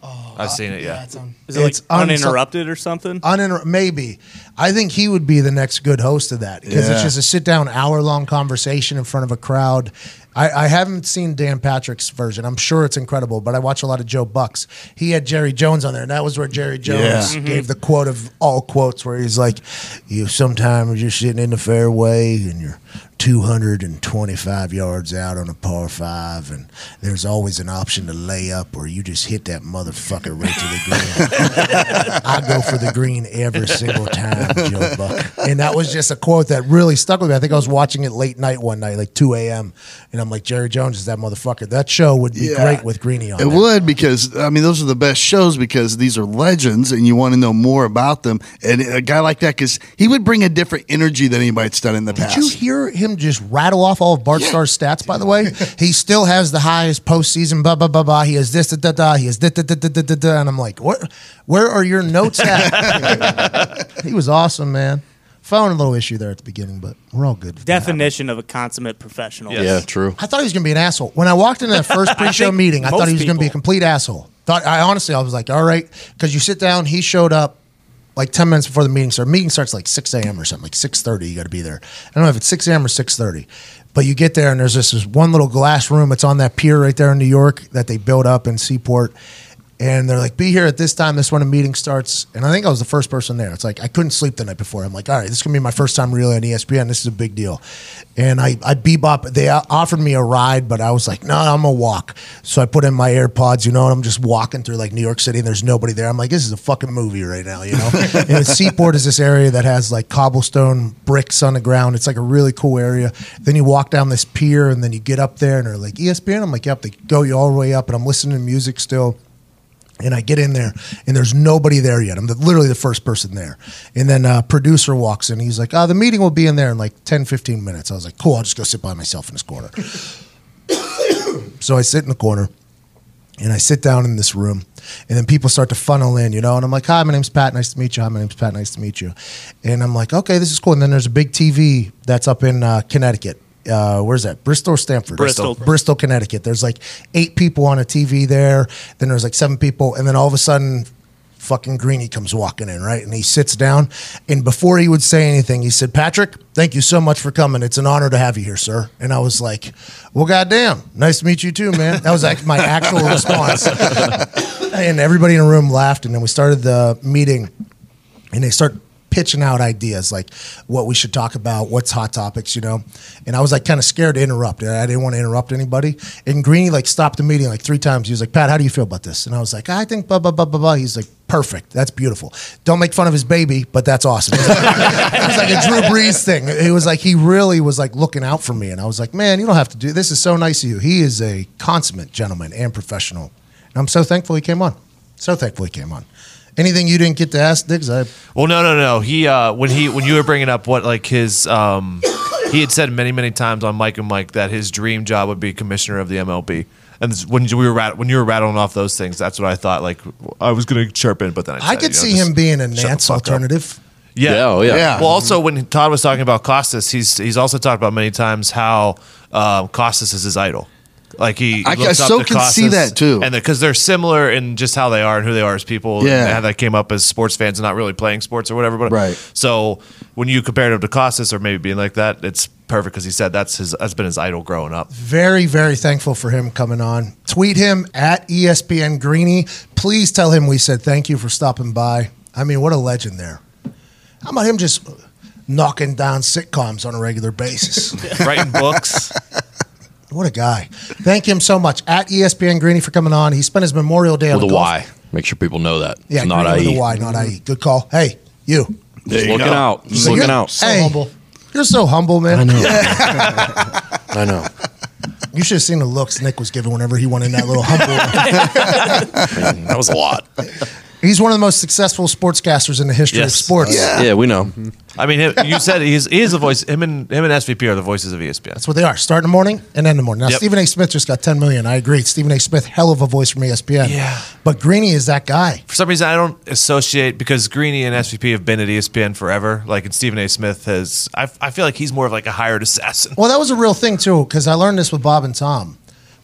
Oh, I've seen it. Yeah. it's Is it It's like unsub- uninterrupted or something? Uninter- maybe. I think he would be the next good host of that because it's just a sit down, hour long conversation in front of a crowd. I, I haven't seen Dan Patrick's version. I'm sure it's incredible, but I watch a lot of Joe Bucks. He had Jerry Jones on there, and that was where Jerry Jones Yeah. gave the quote of all quotes, where he's like, "You sometimes you're sitting in the fairway and you're 225 yards out on a par five, and there's always an option to lay up, or you just hit that motherfucker right to the green." I go for the green every single time, Joe Buck. And that was just a quote that really stuck with me. I think I was watching it late night one night, like 2 a.m. And I'm like, Jerry Jones is that motherfucker. That show would be Yeah. great with Greeny on It there. would because I mean those are the best shows because these are legends and you want to know more about them. And a guy like that because he would bring a different energy than anybody's done in the Did past. Did you hear him just rattle off all of Bart Starr's stats, by the way? he still has the highest postseason, blah, blah, blah, blah. He has this, da, da, da. He has da, da, da, da, da, da, da. And I'm like, what? where are your notes at? he was awesome, man. Found a little issue there at the beginning, but we're all good. with that. Definition of a consummate professional. Yes. Yeah, true. I thought he was going to be an asshole. When I walked into that first pre-show think meeting, I thought most he was going to be a people- complete asshole. Thought Thought I honestly, I was like, all right, because you sit down. He showed up like ten minutes before the meeting started. Meeting starts like six a.m. or something, like six thirty. You got to be there. I don't know if it's six a.m. or six thirty, but you get there and there's this, this one little glass room. It's on that pier right there in New York that they built up in Seaport. And they're like, be here at this time. This when a meeting starts. And I think I was the first person there. It's like I couldn't sleep the night before. I'm like, all right, this is gonna be my first time really on ESPN. This is a big deal. And I, I bebop. They offered me a ride, but I was like, no, I'm gonna walk. So I put in my AirPods, you know, and I'm just walking through like New York City, and there's nobody there. I'm like, this is a fucking movie right now, you know. and Seaport is this area that has like cobblestone bricks on the ground. It's like a really cool area. Then you walk down this pier, and then you get up there, and they're like, "E ESPN. I'm like, yep. They go you all the way up, and I'm listening to music still. And I get in there, and there's nobody there yet. I'm the, literally the first person there. And then uh, producer walks in. He's like, oh, the meeting will be in there in like 10, 15 minutes. I was like, cool, I'll just go sit by myself in this corner. so I sit in the corner, and I sit down in this room, and then people start to funnel in, you know, and I'm like, hi, my name's Pat, nice to meet you. Hi, my name's Pat, nice to meet you. And I'm like, okay, this is cool. And then there's a big TV that's up in uh, Connecticut. Uh, where's that? Bristol or Stamford? Bristol. Bristol, Connecticut. There's like eight people on a TV there. Then there's like seven people, and then all of a sudden, fucking Greeny comes walking in, right? And he sits down, and before he would say anything, he said, "Patrick, thank you so much for coming. It's an honor to have you here, sir." And I was like, "Well, goddamn, nice to meet you too, man." That was like my actual response, and everybody in the room laughed, and then we started the meeting and they start pitching out ideas like what we should talk about, what's hot topics, you know. And I was like kind of scared to interrupt. I didn't want to interrupt anybody. And Greeny like stopped the meeting like three times. He was like, "Pat, how do you feel about this?" And I was like, "I think blah blah blah blah blah." He's like, "Perfect. That's beautiful. Don't make fun of his baby, but that's awesome." it was like a Drew Brees thing. It was like he really was like looking out for me, and I was like, "Man, you don't have to do this. Is so nice of you." He is a consummate gentleman and professional, and I'm so thankful he came on. So thankful he came on. Anything you didn't get to ask, Diggs? I Well, no, no, no. He uh, when he when you were bringing up what like his um, he had said many many times on Mike and Mike that his dream job would be commissioner of the MLB. And this, when we were rat- when you were rattling off those things, that's what I thought. Like I was going to chirp in, but then I, I could you know, see him being a shut Nance fuck up. alternative. Yeah. Yeah, oh, yeah. Yeah. Well, also when Todd was talking about Costas, he's he's also talked about many times how um, Costas is his idol. Like he, I- I up so to can see that, too. and because they're similar in just how they are and who they are as people, Yeah. how they came up as sports fans and not really playing sports or whatever. But Right. So when you compare him to Costas or maybe being like that, it's perfect because he said that's his that's been his idol growing up. Very, very thankful for him coming on. Tweet him at ESPN Greeny. Please tell him we said thank you for stopping by. I mean, what a legend there. How about him just knocking down sitcoms on a regular basis? Writing books. what a guy. Thank him so much. At ESPN Greeny for coming on. He spent his Memorial Day on With a the golf- Y. Make sure people know that. Yeah, it's not Greeny with IE. a Y, not IE. Good call. Hey, you. Just you looking go. out. Just So looking you're- out. hey, humble. You're so humble, man. I know. I know. You should have seen the looks Nick was giving whenever he went in that little humble. That was a lot. He's one of the most successful sportscasters in the history Yes. of sports. Yeah, we know. I mean, him- you said he's he is the voice. Him and him and SVP are the voices of ESPN. That's what they are. Start in the morning and end in the morning. Now, Yep. Stephen A. Smith just got 10 million. I agree. Stephen A. Smith, hell of a voice from ESPN. Yeah. But Greeny is that guy. For some reason, I don't associate because Greeny and SVP have been at ESPN forever. Like, and Stephen A. Smith has. I, I feel like he's more of like a hired assassin. Well, that was a real thing, too, because I learned this with Bob and Tom.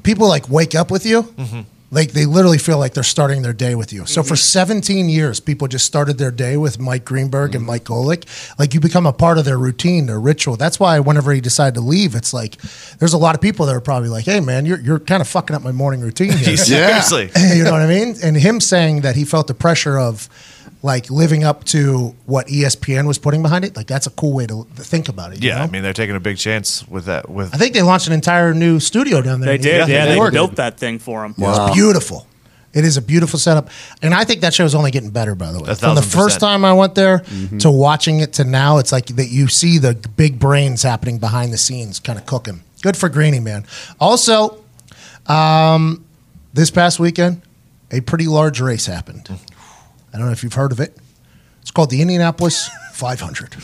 People like wake up with you. Mm-hmm. Mm-hmm. Like they literally feel like they're starting their day with you. So for 17 years, people just started their day with Mike Greenberg Mm-hmm. and Mike Golic. Like you become a part of their routine, their ritual. That's why whenever he decided to leave, it's like there's a lot of people that are probably like, "Hey, man, you're you're kind of fucking up my morning routine here." Seriously. you know what I mean? And him saying that he felt the pressure of like living up to what ESPN was putting behind it, like that's a cool way to think about it. you Yeah, know? I mean, they're taking a big chance with that. With I think they launched an entire new studio down there. They in did. Yeah, New they York. built that thing for him. It's beautiful. It is a beautiful setup, and I think that show is only getting better. By the way, from the first time I went there to watching it to now, it's like that you see the big brains happening behind the scenes, kind of cooking. Good for Greeny, man. Also, um, this past weekend, a pretty large race happened. I don't know if you've heard of it. It's called the Indianapolis 500.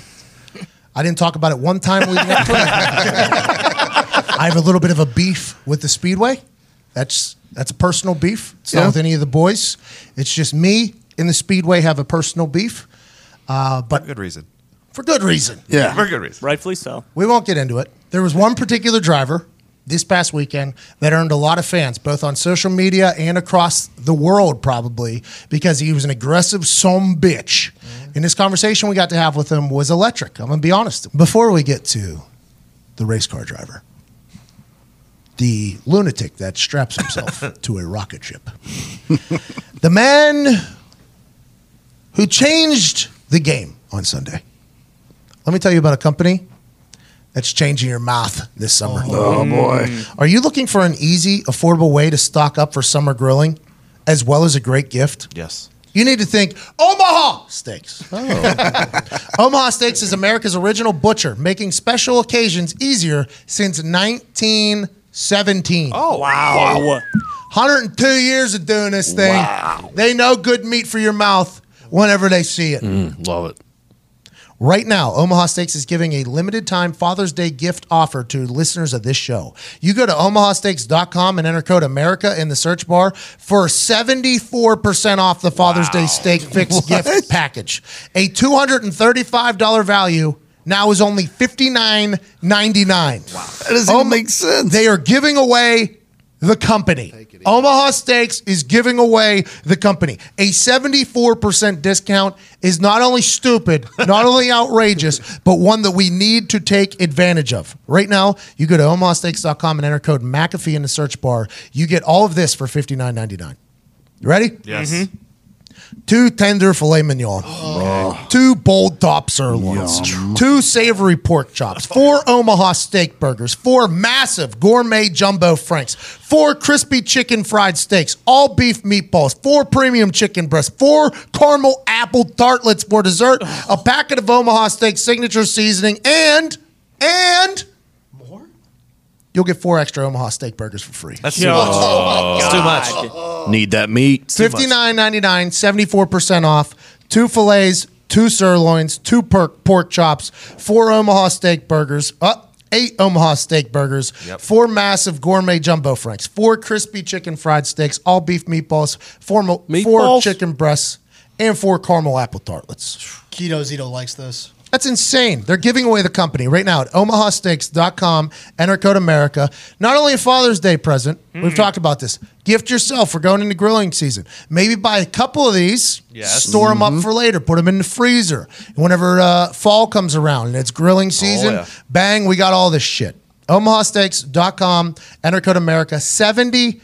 I didn't talk about it one time leading up to it. I have a little bit of a beef with the Speedway. That's that's a personal beef. It's not Yeah. with any of the boys. It's just me and the Speedway have a personal beef, uh, but good reason. for good reason. Yeah. For good reason. Rightfully so. We won't get into it. There was one particular driver this past weekend that earned a lot of fans, both on social media and across the world, probably because he was an aggressive some bitch. Mm-hmm. And this conversation we got to have with him was electric. I'm gonna be honest. Before we get to the race car driver, the lunatic that straps himself to a rocket ship, the man who changed the game on Sunday. Let me tell you about a company that's changing your mouth this summer. Oh boy. Are you looking for an easy, affordable way to stock up for summer grilling as well as a great gift? Yes. You need to think Omaha Steaks. Omaha Steaks is America's original butcher, making special occasions easier since 1917. Oh Wow. 102 years of doing this thing. They know good meat for your mouth whenever they see it. Mm, love it. Right now, Omaha Steaks is giving a limited time Father's Day gift offer to listeners of this show. You go to omahasteaks.com and enter code America in the search bar for 74% off the Father's Day Steak Fix gift package. A $235 value now is only $59.99. Wow. That doesn't even make sense. They are giving away the company. Omaha Steaks is giving away the company. A 74% discount is not only stupid, not only outrageous, but one that we need to take advantage of. Right now, you go to omahasteaks.com and enter code McAfee in the search bar. You get all of this for $59.99. You ready? Yes. Two tender filet mignon, oh. two bold top sirloins, two savory pork chops, four Omaha steak burgers, four massive gourmet jumbo franks, four crispy chicken fried steaks, all beef meatballs, four premium chicken breasts, four caramel apple tartlets for dessert, a packet of Omaha steak signature seasoning, and and. You'll get four extra Omaha steak burgers for free. That's too much. It's too much. Need that meat. Fifty nine ninety nine, seventy four percent off. Two fillets, two sirloins, two pork pork chops, four Omaha steak burgers. Uh, Eight Omaha steak burgers, Yep. four massive gourmet jumbo franks, four crispy chicken fried steaks, all beef meatballs, four, mo- four Meatballs? chicken breasts, and four caramel apple tartlets. Keto Zito likes this. That's insane. They're giving away the company right now at omahasteaks.com. Enter code America. Not only a Father's Day present, we've talked about this. Gift yourself We're going into grilling season. Maybe buy a couple of these, Yes. store them up for later, put them in the freezer. And whenever uh, fall comes around and it's grilling season, yeah. bang, we got all this shit. omahasteaks.com. Enter code America. 74%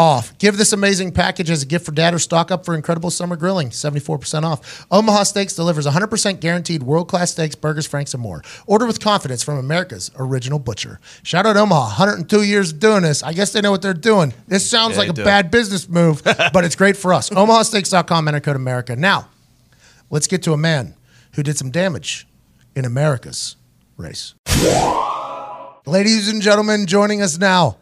off. Give this amazing package as a gift for dad or stock up for incredible summer grilling. 74% off. Omaha Steaks delivers 100% guaranteed world class steaks, burgers, franks, and more. Order with confidence from America's original butcher. Shout out Omaha. 102 years of doing this. I guess they know what they're doing. This sounds Yeah, like a do. bad business move, but it's great for us. OmahaSteaks.com, enter code America. Now, let's get to a man who did some damage in America's race. Ladies and gentlemen, joining us now,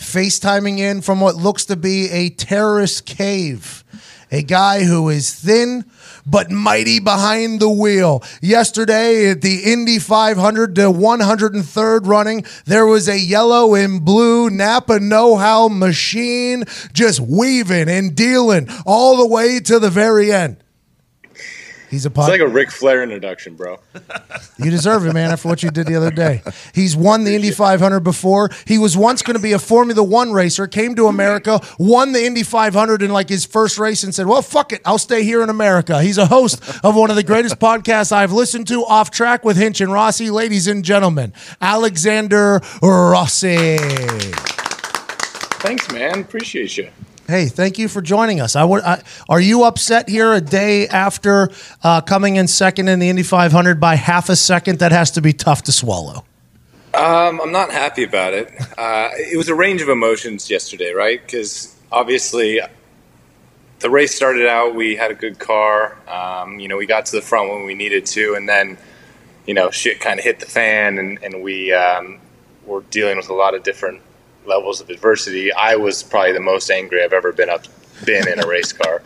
FaceTiming in from what looks to be a terrorist cave. A guy who is thin but mighty behind the wheel. Yesterday at the Indy 500 to 103rd running, there was a yellow and blue Napa Know How machine just weaving and dealing all the way to the very end. He's a It's like a Ric Flair introduction, bro. you deserve it, man, after what you did the other day. He's won the Indy 500 before. He was once going to be a Formula One racer, came to America, won the Indy 500 in like his first race, and said, Well, fuck it, I'll stay here in America. He's a host of one of the greatest podcasts I've listened to, Off Track with Hinch and Rossi. Ladies and gentlemen, Alexander Rossi. Thanks, man. Appreciate you. Hey, thank you for joining us. I, would- I, are you upset here a day after uh, coming in second in the Indy 500 by half a second? That has to be tough to swallow. Um, I'm not happy about it. Uh, it was a range of emotions yesterday, right? Because obviously, the race started out. We had a good car. Um, you know, we got to the front when we needed to, and then, you know, shit kind of hit the fan, and and we um, were dealing with a lot of different levels of adversity. I was probably the most angry I've ever been up been in a race car.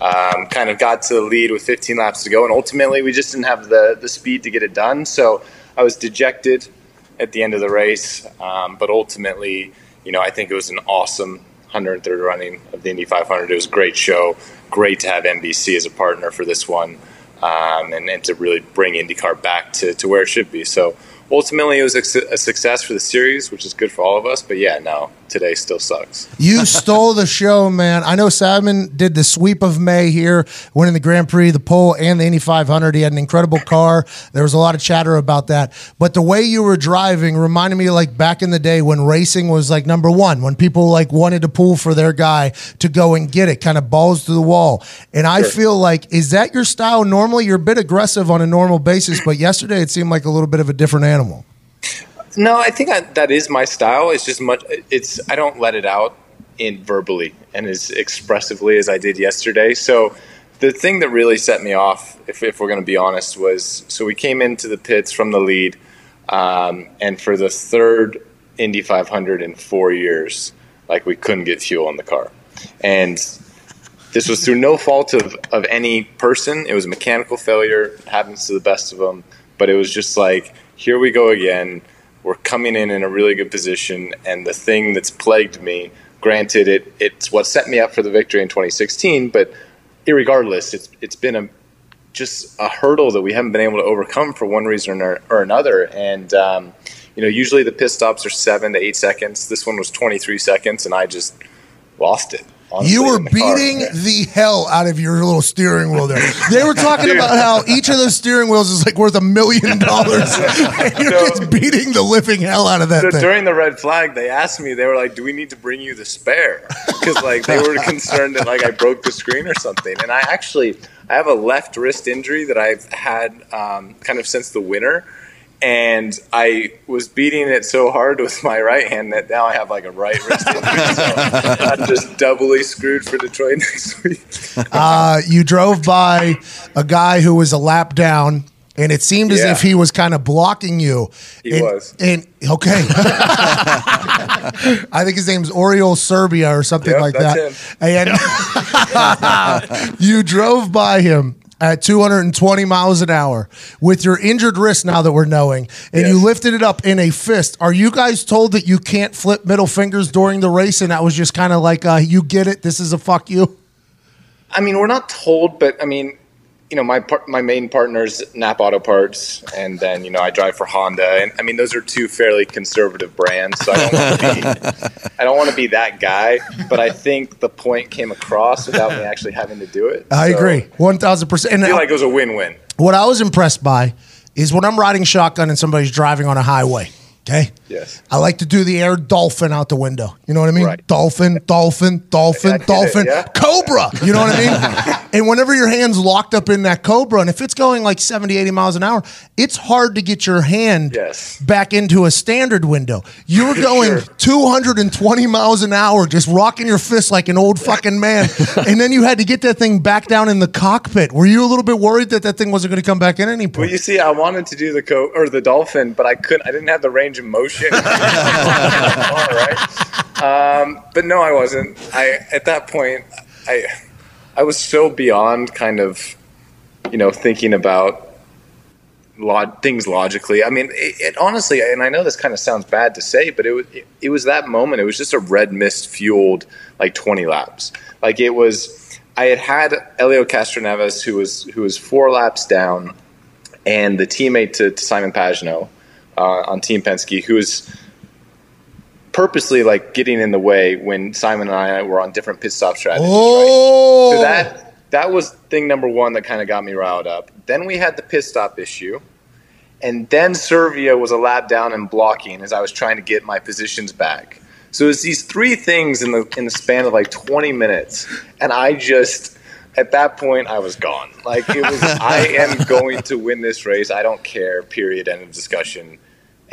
Um, kind of got to the lead with 15 laps to go, and ultimately we just didn't have the the speed to get it done. So I was dejected at the end of the race, um, but ultimately, you know, I think it was an awesome 103rd running of the Indy 500. It was a great show. Great to have NBC as a partner for this one, um, and, and to really bring IndyCar back to, to where it should be. So ultimately, it was a, su- a success for the series, which is good for all of us. But yeah, no, today still sucks. You stole the show, man. I know Simon did the sweep of May here, winning the Grand Prix, the pole, and the Indy 500. He had an incredible car. There was a lot of chatter about that. But the way you were driving reminded me like back in the day when racing was like number one, when people like wanted to pull for their guy to go and get it, kind of balls to the wall. And I feel like, is that your style normally? You're a bit aggressive on a normal basis, but yesterday it seemed like a little bit of a different animal. No, I think I, that is my style. It's just much. It's I don't let it out in verbally and as expressively as I did yesterday. So the thing that really set me off, if, if we're going to be honest, was so we came into the pits from the lead, um, and for the third Indy 500 in four years, like we couldn't get fuel in the car, and this was through no fault of, of any person. It was a mechanical failure. Happens to the best of them. But it was just like, here we go again. We're coming in in a really good position. And the thing that's plagued me, granted, it, it's what set me up for the victory in 2016. But irregardless, it's, it's been a, just a hurdle that we haven't been able to overcome for one reason or, or another. And, um, you know, usually the pit stops are seven to eight seconds. This one was 23 seconds, and I just lost it. Honestly, You were in the car. beating the hell out of your little steering wheel there. They were talking about how each of those steering wheels is like worth a million dollars. You're No. just beating the living hell out of that So thing. during the red flag, they asked me. They were like, "Do we need to bring you the spare?" Because like they were concerned that like I broke the screen or something. And I actually I have a left wrist injury that I've had um, kind of since the winter, and I was beating it so hard with my right hand that now I have like a right wrist injury. So I'm just doubly screwed for Detroit next week. Uh, you drove by a guy who was a lap down. And it seemed as Yeah. if he was kind of blocking you. He and, was. And okay, I think his name's Oriol Servia or something Yep, like that. And you drove by him at 220 miles an hour with your injured wrist now that we're knowing, and you lifted it up in a fist. Are you guys told that you can't flip middle fingers during the race, and that was just kind of like, uh, you get it, this is a fuck you? I mean, we're not told, but I mean, you know, my par- my main partner's NAPA Auto Parts, and then you know I drive for Honda, and I mean those are two fairly conservative brands. So I don't want to be I don't want to be that guy, but I think the point came across without me actually having to do it. I So agree, 1000%. I feel like it was a win-win. what I was impressed by is when I'm riding shotgun and somebody's driving on a highway. Okay. Yes. I like to do the air dolphin out the window. You know what I mean? Right. Dolphin, dolphin, dolphin, get it, dolphin, yeah. cobra. You know what I mean? and whenever your hand's locked up in that cobra, and if it's going like 70, 80 miles an hour, it's hard to get your hand Yes. back into a standard window. You were going 220 miles an hour, just rocking your fist like an old fucking man. and then you had to get that thing back down in the cockpit. Were you a little bit worried that that thing wasn't going to come back in any Well, point? you see, I wanted to do the co- or the dolphin, but I couldn't. I didn't have the range of motion. All right. Um, but no, I wasn't. I at that point, I I was so beyond kind of, you know, thinking about log- things logically. I mean, it, it honestly, and I know this kind of sounds bad to say, but it was it, it was that moment. It was just a red mist fueled like twenty laps. Like it was. I had had Helio Castroneves, who was who was four laps down, and the teammate to, to Simon Pagenaud uh, on Team Penske, who was purposely like getting in the way when Simon and I were on different pit stop strategies. Right? Oh, So that that was thing number one that kind of got me riled up. Then we had the pit stop issue, and then Servia was a lap down and blocking as I was trying to get my positions back. So it's these three things in the in the span of like 20 minutes, and I just at that point I was gone. Like it was, I am going to win this race. I don't care. Period. End of discussion.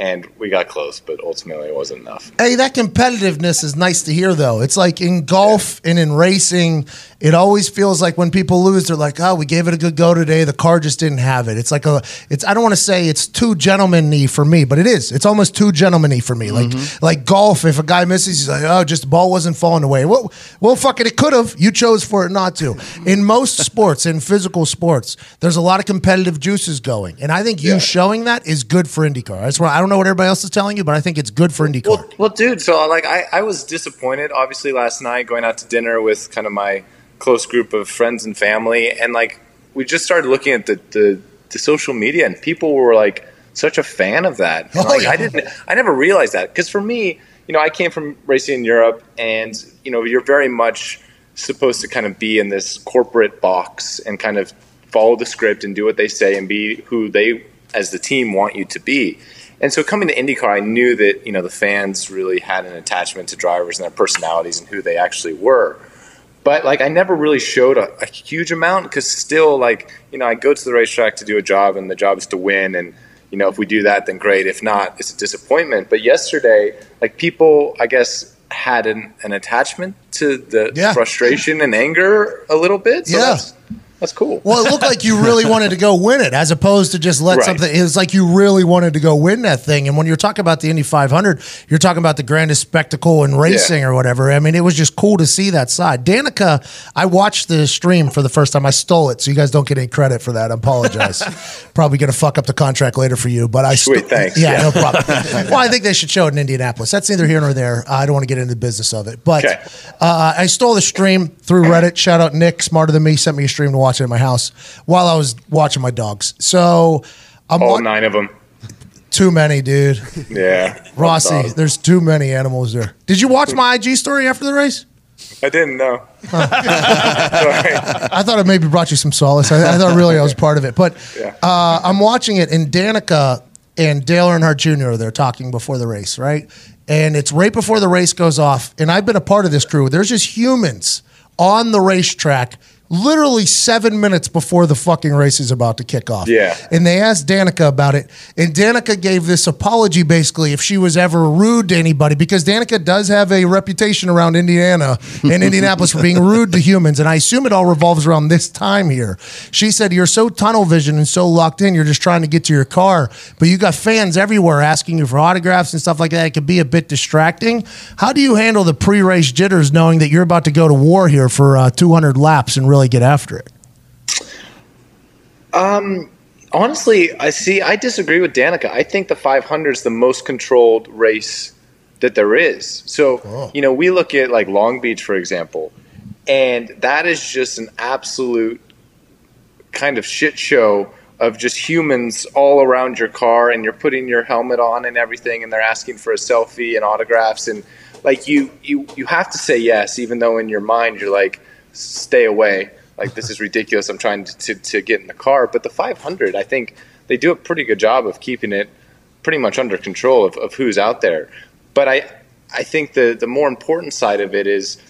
And we got close, but ultimately it wasn't enough. Hey, that competitiveness is nice to hear, though. It's like in golf and in racing, it always feels like when people lose, they're like, "Oh, we gave it a good go today. The car just didn't have it." It's like a, it's. I don't want to say it's too gentlemanly for me, but it is. It's almost too gentlemanly for me. Like, mm-hmm. like golf. If a guy misses, he's like, "Oh, just the ball wasn't falling away." Well, well, fuck it, it could have. You chose for it not to. In most sports, in physical sports, there's a lot of competitive juices going, and I think you Yeah. showing that is good for IndyCar. That's why I don't know what everybody else is telling you, but I think it's good for IndyCar. Well, well, dude. So like, I, I was disappointed. Obviously, last night going out to dinner with kind of my close group of friends and family, and like we just started looking at the the, the social media, and people were like such a fan of that. Oh, like, yeah. I didn't. I never realized that because for me, you know, I came from racing in Europe, and you know, you're very much supposed to kind of be in this corporate box and kind of follow the script and do what they say and be who they as the team want you to be. And so coming to IndyCar, I knew that you know the fans really had an attachment to drivers and their personalities and who they actually were. But like I never really showed a, a huge amount because still like you know I go to the racetrack to do a job and the job is to win and you know if we do that then great if not it's a disappointment. But yesterday like people I guess had an, an attachment to the Yeah. frustration and anger a little bit. So Yeah. that's that's cool. Well, it looked like you really wanted to go win it, as opposed to just let Right. something. It was like you really wanted to go win that thing. And when you're talking about the Indy 500, you're talking about the grandest spectacle in racing Yeah. or whatever. I mean, it was just cool to see that side. Danica, I watched the stream for the first time. I stole it, so you guys don't get any credit for that. I apologize. Probably going to fuck up the contract later for you, but I sto- Sweet, thanks. Yeah, Yeah. no problem. well, I think they should show it in Indianapolis. That's neither here nor there. I don't want to get into the business of it, but Okay. uh, I stole the stream through Reddit. Shout out Nick, smarter than me, sent me a stream to watch it at my house while I was watching my dogs. So I'm All wa- nine of them. too many, dude. Yeah. Rossi, there's too many animals there. Did you watch my IG story after the race? I didn't know. Sorry. I thought it maybe brought you some solace. I, I thought really I was part of it. But Yeah. uh, I'm watching it, and Danica and Dale Earnhardt Jr. are there talking before the race, right? And it's right before the race goes off. And I've been a part of this crew. There's just humans on the racetrack literally seven minutes before the fucking race is about to kick off. Yeah. And they asked Danica about it. And Danica gave this apology basically if she was ever rude to anybody, because Danica does have a reputation around Indiana and Indianapolis for being rude to humans. And I assume it all revolves around this time here. She said, You're so tunnel vision and so locked in, you're just trying to get to your car. But you got fans everywhere asking you for autographs and stuff like that. It could be a bit distracting. How do you handle the pre race jitters knowing that you're about to go to war here for uh, 200 laps and really get after it? Um, Honestly, I see. I disagree with Danica. I think the 500 is the most controlled race that there is. So, you know, we look at like Long Beach, for example, and that is just an absolute kind of shit show of just humans all around your car, and you're putting your helmet on and everything, and they're asking for a selfie and autographs, and like you, you, you have to say yes, even though in your mind you're like, stay away. Like this is ridiculous. I'm trying to, to, to get in the car. But the 500, I think they do a pretty good job of keeping it pretty much under control of, of who's out there. But I, I think the, the more important side of it is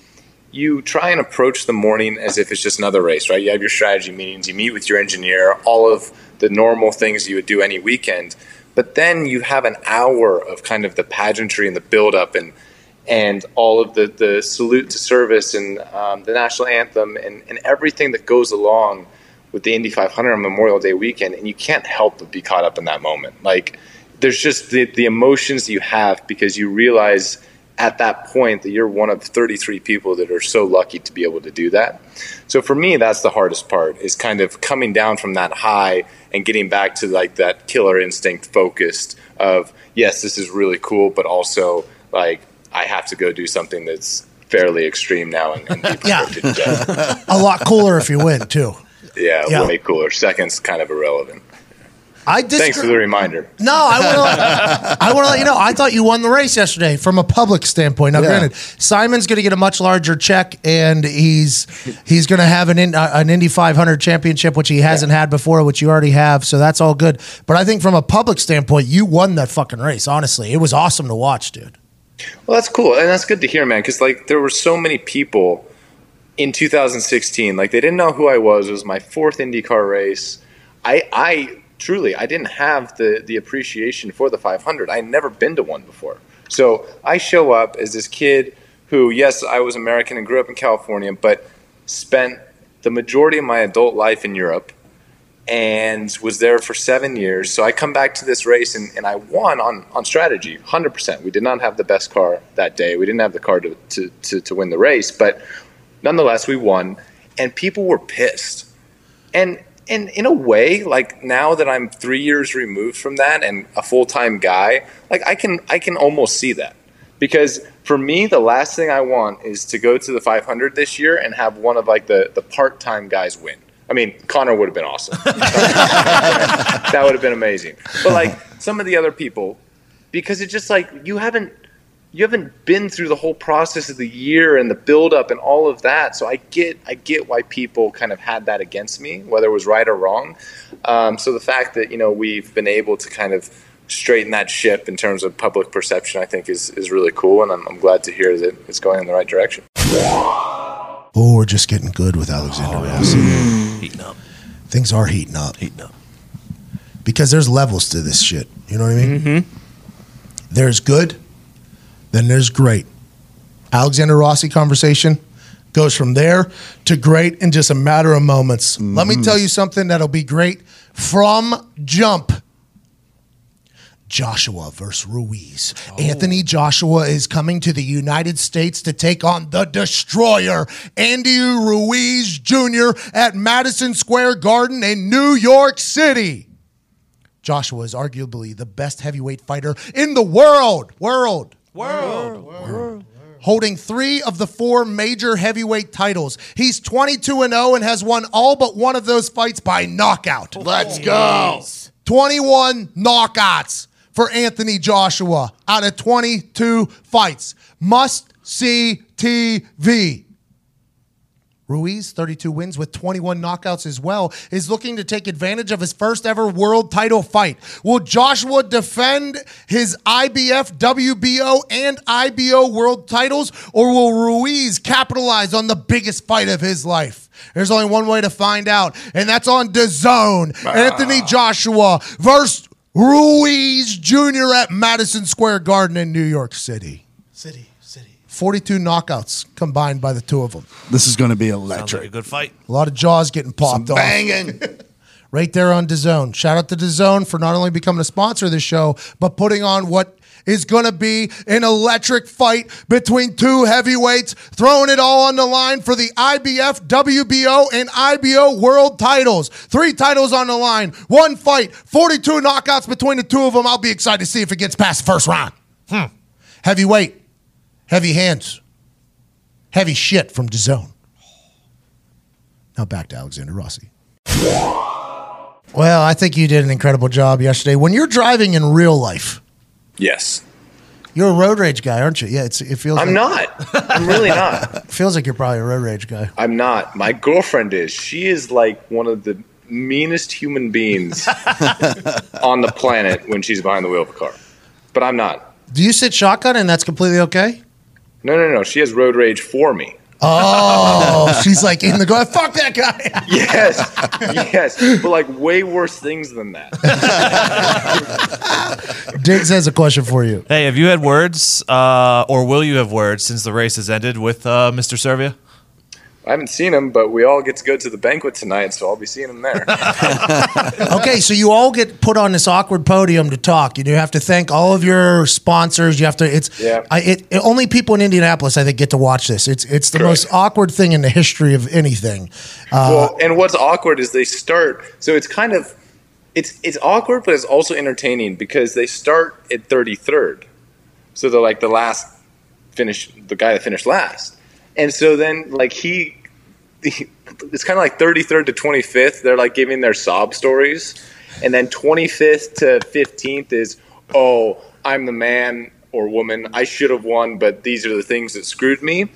you try and approach the morning as if it's just another race, right? You have your strategy meetings, you meet with your engineer, all of the normal things you would do any weekend. But then you have an hour of kind of the pageantry and the build up and and all of the, the salute to service and um, the national anthem and, and everything that goes along with the Indy 500 on Memorial Day weekend. And you can't help but be caught up in that moment. Like, there's just the, the emotions you have because you realize at that point that you're one of 33 people that are so lucky to be able to do that. So for me, that's the hardest part is kind of coming down from that high and getting back to like that killer instinct focused of, yes, this is really cool, but also like, I have to go do something that's fairly extreme now and, and be Yeah. to death. A lot cooler if you win, too. Yeah, Yeah. way cooler. Second's kind of irrelevant. I disagree. Thanks for the reminder. No, I want to. Let, I want to let you know. I thought you won the race yesterday from a public standpoint. Now, Yeah. granted, Simon's going to get a much larger check, and he's he's going to have an in, uh, an Indy 500 championship, which he hasn't had before, which you already have. So that's all good. But I think from a public standpoint, you won that fucking race. Honestly, it was awesome to watch, dude. Well, that's cool, and that's good to hear, man. Because like there were so many people in 2016, like they didn't know who I was. It was my fourth IndyCar race. I, I truly, I didn't have the the appreciation for the 500. I had never been to one before. So I show up as this kid who, yes, I was American and grew up in California, but spent the majority of my adult life in Europe and was there for seven years. So I come back to this race and, and I won on, on strategy, 100%. We did not have the best car that day. We didn't have the car to, to, to, to win the race, but nonetheless, we won. And people were pissed. And, and in a way, like now that I'm three years removed from that and a full time guy, like I can, I can almost see that. Because for me, the last thing I want is to go to the 500 this year and have one of like the, the part time guys win. I mean, Connor would have been awesome. that would have been amazing. But like some of the other people, because it's just like you haven't you haven't been through the whole process of the year and the build up and all of that. So I get I get why people kind of had that against me, whether it was right or wrong. Um, so the fact that you know we've been able to kind of straighten that ship in terms of public perception, I think is is really cool, and I'm, I'm glad to hear that it's going in the right direction. Oh, we're just getting good with Alexander Rossi. Heating up. Things are heating up Heating up. because there's levels to this shit. You know what I mean? Mm-hmm. There's good, then there's great. Alexander Rossi conversation goes from there to great in just a matter of moments. Let me tell you something that'll be great from jump. Joshua versus Ruiz. Oh. Anthony Joshua is coming to the United States to take on the destroyer, Andy Ruiz Jr., at Madison Square Garden in New York City. Joshua is arguably the best heavyweight fighter in the world. World. World. World. Holding three of the four major heavyweight titles. He's 22 and 0 and has won all but one of those fights by knockout. Let's go. 21 knockouts for Anthony Joshua out of 22 fights. Must see TV. Ruiz, 32 wins with 21 knockouts as well, is looking to take advantage of his first ever world title fight. Will Joshua defend his IBF, WBO, and IBO world titles, or will Ruiz capitalize on the biggest fight of his life? There's only one way to find out, and that's on DAZN. Ah. Anthony Joshua versus Ruiz Jr. at Madison Square Garden in New York City. City, city. 42 knockouts combined by the two of them. This is going to be electric. like a good fight. A lot of jaws getting popped off. Banging. Right there on DAZN. Shout out to DAZN for not only becoming a sponsor of this show, but putting on what is going to be an electric fight between two heavyweights, throwing it all on the line for the IBF, WBO, and IBO world titles. Three titles on the line, one fight, 42 knockouts between the two of them. I'll be excited to see if it gets past the first round. Hmm. Heavyweight, heavy hands, heavy shit from DAZN. Now back to Alexander Rossi. Well, I think you did an incredible job yesterday. When you're driving in real life, Yes. you're a road rage guy, aren't you? Yeah, it's, it feels. I'm like, not. I'm really not. Feels like you're probably a road rage guy. I'm not. My girlfriend is. She is like one of the meanest human beings on the planet when she's behind the wheel of a car. But I'm not. Do you sit shotgun and that's completely okay? No, no, no. She has road rage for me. Oh, she's like in the go. Fuck that guy. Yes, yes. But like way worse things than that. Diggs has a question for you. Hey, have you had words, uh, or will you have words since the race has ended with uh, Mr. Servia? I haven't seen him, but we all get to go to the banquet tonight, so I'll be seeing him there. Okay, so you all get put on this awkward podium to talk. You have to thank all of your sponsors. You have to. It's. Yeah. I, it, it- only people in Indianapolis, I think, get to watch this. It's. It's the most awkward thing in the history of anything. Uh, well, and what's awkward is they start. So it's kind of, it's it's awkward, but it's also entertaining because they start at thirty third. So they're like the last finish, the guy that finished last, and so then like he, it's kind of like thirty third to twenty fifth. They're like giving their sob stories, and then twenty fifth to fifteenth is oh I'm the man or woman I should have won, but these are the things that screwed me.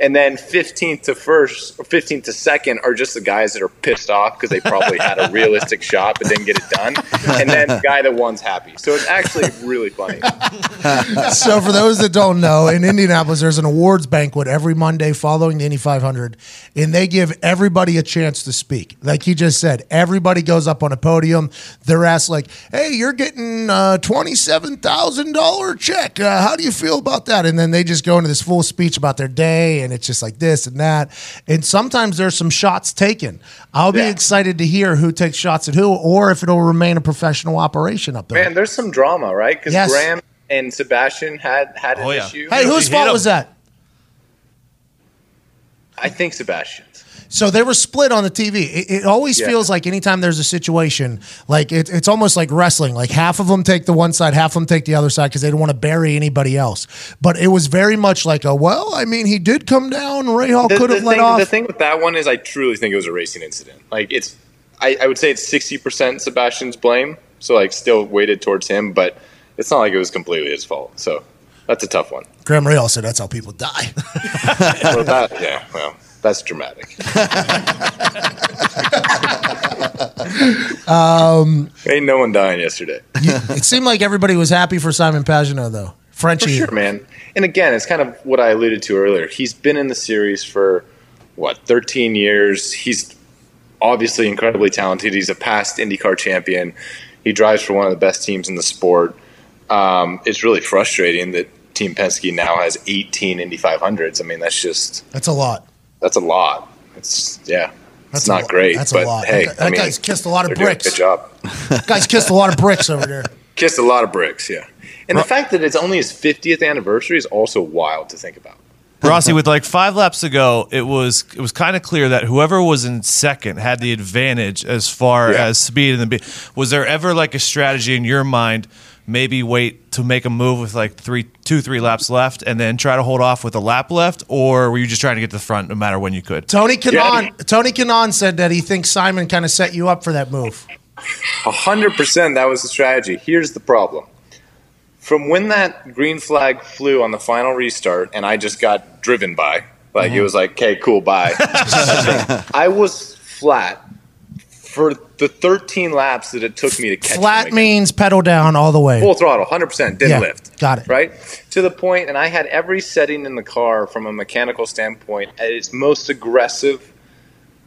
And then 15th to first or 15th to second are just the guys that are pissed off because they probably had a realistic shot but didn't get it done. And then the guy that won's happy. So it's actually really funny. so for those that don't know, in Indianapolis, there's an awards banquet every Monday following the Indy 500, and they give everybody a chance to speak. Like he just said, everybody goes up on a podium. They're asked like, "Hey, you're getting a twenty-seven thousand dollar check. Uh, how do you feel about that?" And then they just go into this full speech about their day, and it's just like this and that. And sometimes there's some shots taken. I'll be Yeah. excited to hear who takes shots at who, or if it'll remain a professional operation up there. Man, there's some drama, right? Because Yes. Graham and Sebastian had had an Oh, yeah. issue. hey, whose fault him. was that? I think Sebastian's. So they were split on the TV. It, it always Yeah. feels like anytime there's a situation, like it, it's almost like wrestling. Like half of them take the one side, half of them take the other side because they don't want to bury anybody else. But it was very much like a well. I mean, he did come down. Rahal could have let thing, off. the thing with that one is, I truly think it was a racing incident. Like it's, I, I would say it's sixty percent Sebastian's blame. So like, still weighted towards him, but it's not like it was completely his fault. So that's a tough one. Graham Ray said that's how people die. well, that, yeah, well, that's dramatic. um, Ain't no one dying yesterday. it seemed like everybody was happy for Simon Pagenaud though. Frenchie. For sure, man. And again, it's kind of what I alluded to earlier. He's been in the series for what, 13 years. He's obviously incredibly talented. He's a past IndyCar champion. He drives for one of the best teams in the sport. Um, it's really frustrating that Team Penske now has 18 Indy 500s. I mean, that's just That's a lot. That's a lot. It's yeah, That's it's not lo- great. that's a but lot. hey, That- I mean, guy's kissed a lot of bricks. Good job. Guys kissed a lot of bricks over there. Kissed a lot of bricks. Yeah, and the fact that it's only his 50th anniversary is also wild to think about. Rossi, with like five laps to go, it was it was kind of clear that whoever was in second had the advantage as far Yeah. as speed and the. be- Was there ever like a strategy in your mind? Maybe wait to make a move with like three, two, three laps left, and then try to hold off with a lap left, or were you just trying to get to the front no matter when you could? Tony Kanaan. Yeah. Tony Kanaan said that he thinks Simon kind of set you up for that move. A hundred percent, that was the strategy. Here's the problem: from when that green flag flew on the final restart, and I just got driven by, like it mm-hmm. was like, "Okay, cool, bye." I was flat for the 13 laps that it took me to catch Flat means pedal down all the way. full throttle, 100%, didn't Yeah, lift. got it. Right? To the point, and I had every setting in the car from a mechanical standpoint at its most aggressive,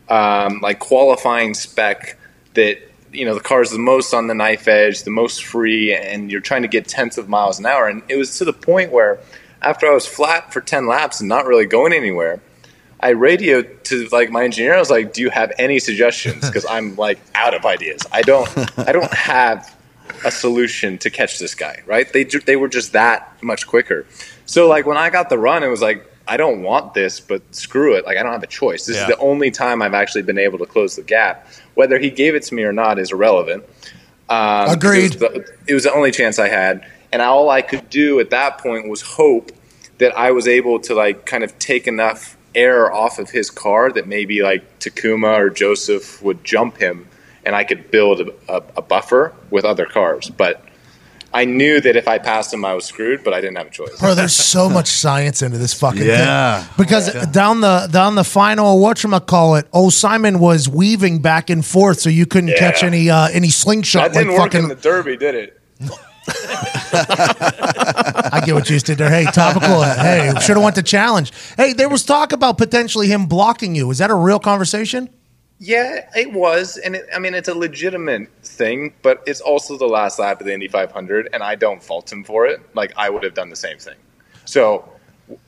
um, like qualifying spec that, you know, the car is the most on the knife edge, the most free, and you're trying to get tenths of miles an hour. And it was to the point where after I was flat for 10 laps and not really going anywhere, I radioed to like my engineer. I was like, "Do you have any suggestions? Because I'm like out of ideas. I don't. I don't have a solution to catch this guy. Right? They ju- they were just that much quicker. So like when I got the run, it was like I don't want this, but screw it. Like I don't have a choice. This Yeah. is the only time I've actually been able to close the gap. Whether he gave it to me or not is irrelevant. Um, Agreed. It was, the, it was the only chance I had, and all I could do at that point was hope that I was able to like kind of take enough air off of his car that maybe like Takuma or Josef would jump him, and I could build a, a, a buffer with other cars. But I knew that if I passed him, I was screwed. But I didn't have a choice. Bro, there's so much science into this fucking Yeah. thing. Because down the down the final whatchamacallit, old Simon was weaving back and forth so you couldn't Yeah. catch any uh, any slingshot That didn't like work fucking in the Derby, did it? I get what you did there. Hey, topical. hey, should have went to challenge. Hey, there was talk about potentially him blocking you. Is that a real conversation? Yeah, it was, and it, I mean it's a legitimate thing, but it's also the last lap of the Indy 500, and I don't fault him for it. Like I would have done the same thing. So,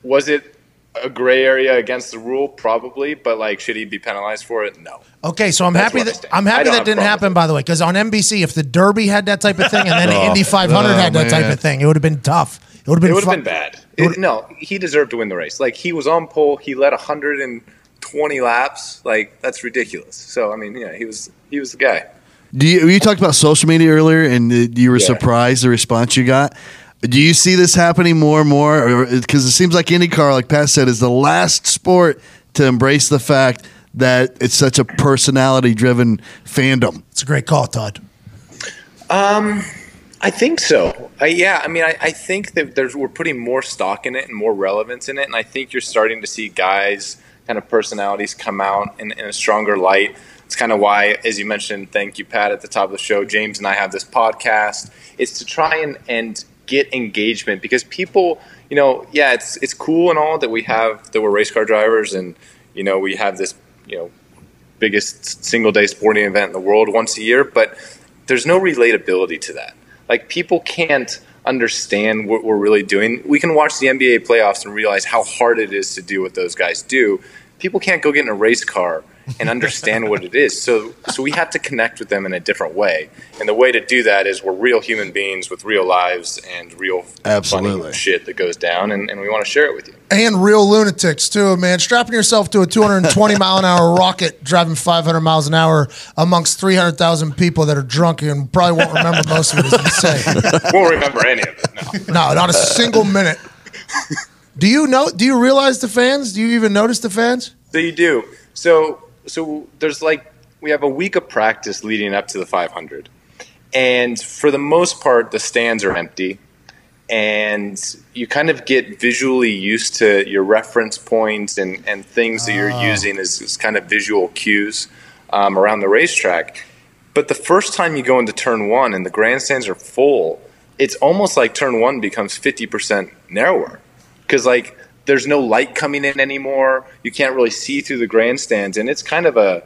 was it a gray area against the rule? Probably, but like, should he be penalized for it? No. Okay, so I'm That's happy I that stand. I'm happy that didn't happen. By the way, because on NBC, if the Derby had that type of thing, and then Oh. Indy 500 Oh, had that type of thing, it would have been tough. It would have been. It would have fu- been bad. It- no, he deserved to win the race. Like he was on pole, he led 120 laps. Like that's ridiculous. So I mean, yeah, he was he was the guy. Do you, you talked about social media earlier, and you were Yeah. surprised the response you got. Do you see this happening more and more? Because it seems like IndyCar, like Pat said, is the last sport to embrace the fact that it's such a personality-driven fandom. It's a great call, Todd. Um, I think so. I, yeah, I mean, I, I think that there's we're putting more stock in it and more relevance in it, and I think you're starting to see guys kind of personalities come out in, in a stronger light. It's kind of why, as you mentioned, thank you, Pat, at the top of the show. James and I have this podcast. It's to try and and get engagement because people, you know, yeah, it's it's cool and all that we have that we're race car drivers and you know we have this you know biggest single day sporting event in the world once a year, but there's no relatability to that. Like people can't understand what we're really doing. We can watch the NBA playoffs and realize how hard it is to do what those guys do. People can't go get in a race car and understand what it is. So, so we have to connect with them in a different way. And the way to do that is we're real human beings with real lives and real Absolutely. funny shit that goes down, and, and we want to share it with you. and real lunatics too, man. Strapping yourself to a 220 mile an hour rocket, driving 500 miles an hour amongst 300,000 people that are drunk and probably won't remember most of it. As you say, Won't remember any of it. No. no, not a single minute. Do you know? Do you realize the fans? Do you even notice the fans? So you do. So so there's like we have a week of practice leading up to the 500, and for the most part the stands are empty, and you kind of get visually used to your reference points and and things that you're using as, as kind of visual cues um, around the racetrack. But the first time you go into turn one and the grandstands are full, it's almost like turn one becomes 50% narrower. Because like there's no light coming in anymore. You can't really see through the grandstands, and it's kind of a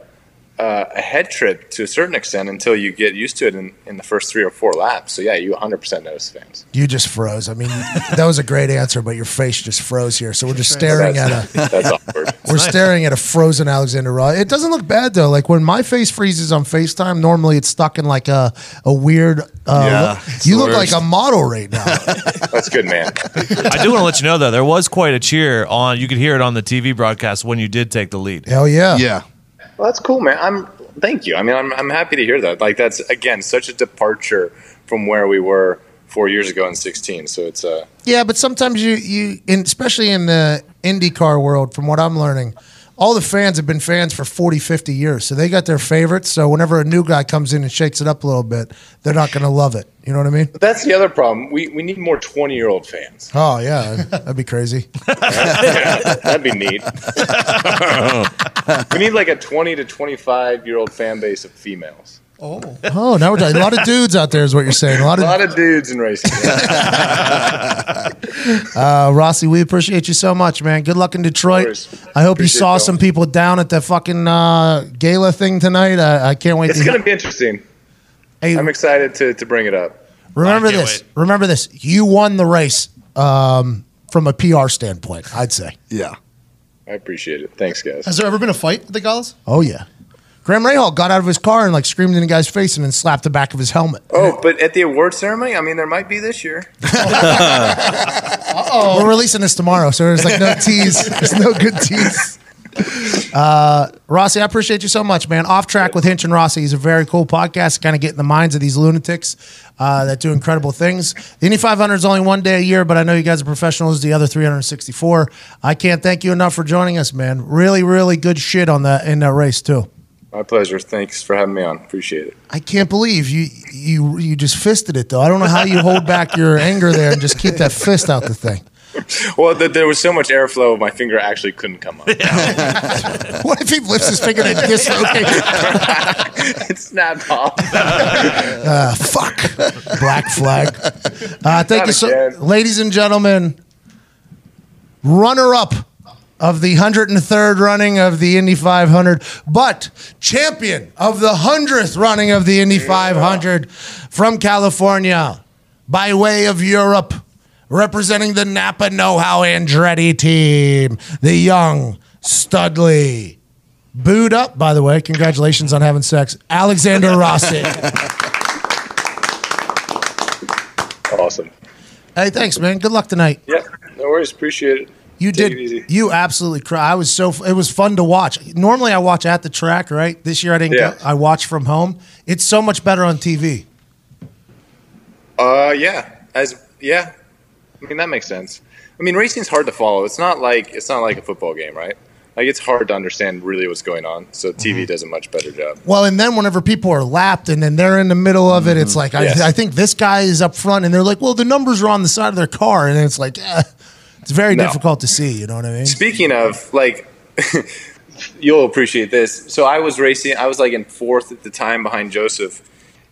uh, a head trip to a certain extent until you get used to it in, in the first three or four laps. So yeah, you 100% notice fans. You just froze. I mean, that was a great answer, but your face just froze here. So we're just staring at a That's, that's awkward. we're staring at a frozen Alexander Raw. It doesn't look bad though. Like when my face freezes on FaceTime, normally it's stuck in like a a weird. Uh, Yeah, look. you the look like a model right now. That's good, man. I do want to let you know though, there was quite a cheer on. You could hear it on the TV broadcast when you did take the lead. Hell yeah. Yeah. Well, that's cool, man. I'm thank you. I mean, I'm I'm happy to hear that. Like that's again such a departure from where we were four years ago in 16. So it's uh Yeah, but sometimes you you, in, especially in the IndyCar world, from what I'm learning, all the fans have been fans for 40, 50 years. So they got their favorites. So whenever a new guy comes in and shakes it up a little bit, they're not going to love it. You know what I mean? that's the other problem. We we need more 20 year old fans. Oh yeah, that'd be crazy. Yeah, that'd be neat. we need like a 20 to 25 year old fan base of females. Oh, oh! now we're talking. A lot of dudes out there is what you're saying. A lot A of lot of dudes in racing. uh, Rossi. We appreciate you so much, man. Good luck in Detroit. course. I hope you Appreciate saw y'all. some people down at the fucking uh, gala thing tonight. I, I can't wait It's to. going to be interesting. Hey, I'm excited to, to bring it up. remember this. wait. Remember this. You won the race um, from a PR standpoint. I'd say. Yeah. I appreciate it. Thanks, guys. Has there ever been a fight at the galas? Oh yeah. Graham Rahal got out of his car and like screamed in the guy's face and then slapped the back of his helmet. Oh, but at the award ceremony, I mean, there might be this year. We're releasing this tomorrow, so there's like no tease. There's no good tease. Uh, Rossi, I appreciate you so much, man. Off track with Hinch and Rossi is a very cool podcast. Kind of get in the minds of these lunatics uh, that do incredible things. The Indy 500 is only one day a year, but I know you guys are professionals. The other 364. I can't thank you enough for joining us, man. Really, really good shit on that in that race too. My pleasure. Thanks for having me on. Appreciate it. I can't believe you you you just fisted it though. I don't know how you hold back your anger there and just keep that fist out the thing. Well, th- there was so much airflow, my finger actually couldn't come up. What if he lifts his finger and dislocates? it snapped off. Uh, fuck. Black flag. Uh, thank Not you so, again. ladies and gentlemen. Runner up of the 103rd running of the Indy 500, but champion of the 100th running of the Indy 500 from California by way of Europe, representing the Napa Know How Andretti team, the young Studley. Booed up, by the way. Congratulations on having sex. Alexander Rossi. Awesome. Hey, thanks, man. Good luck tonight. Yeah, no worries. Appreciate it. You Take did. You absolutely cry. I was so. It was fun to watch. Normally, I watch at the track. Right. This year, I didn't. Yeah. Go, I watched from home. It's so much better on TV. Uh, yeah. As yeah, I mean that makes sense. I mean, racing's hard to follow. It's not like it's not like a football game, right? Like it's hard to understand really what's going on. So TV Mm-hmm. does a much better job. Well, and then whenever people are lapped and then they're in the middle of it, it's like Yes. I, I think this guy is up front, and they're like, "Well, the numbers are on the side of their car," and it's like, eh, it's very No. difficult to see. You know what I mean? Speaking of like, you'll appreciate this. So I was racing. I was like in fourth at the time behind Josef,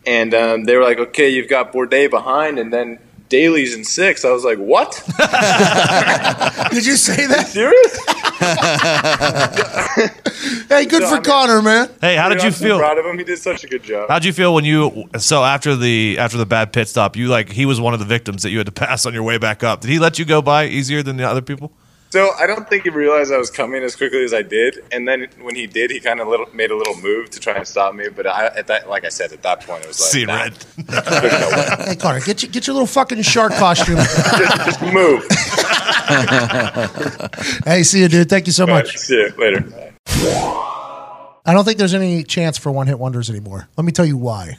and um, they were like, "Okay, you've got Bourdais behind, and then Daly's in six. I was like, "What? Did you say that? Serious?" Hey, good So, for I mean- Conor, man. Hey, how did you I'm so feel? proud of him. He did such a good job. How'd you feel when you so after the after the bad pit stop? You like he was one of the victims that you had to pass on your way back up. Did he let you go by easier than the other people? So I don't think he realized I was coming as quickly as I did, and then when he did, he kind of little, made a little move to try and stop me. But I, at that, like I said, at that point, it was like, See nah, red. there's no way. Hey, Conor, get your, get your little fucking shark costume. just, just move. hey, see you, dude. Thank you so All right, much. see you later. I don't think there's any chance for one hit wonders anymore. Let me tell you why.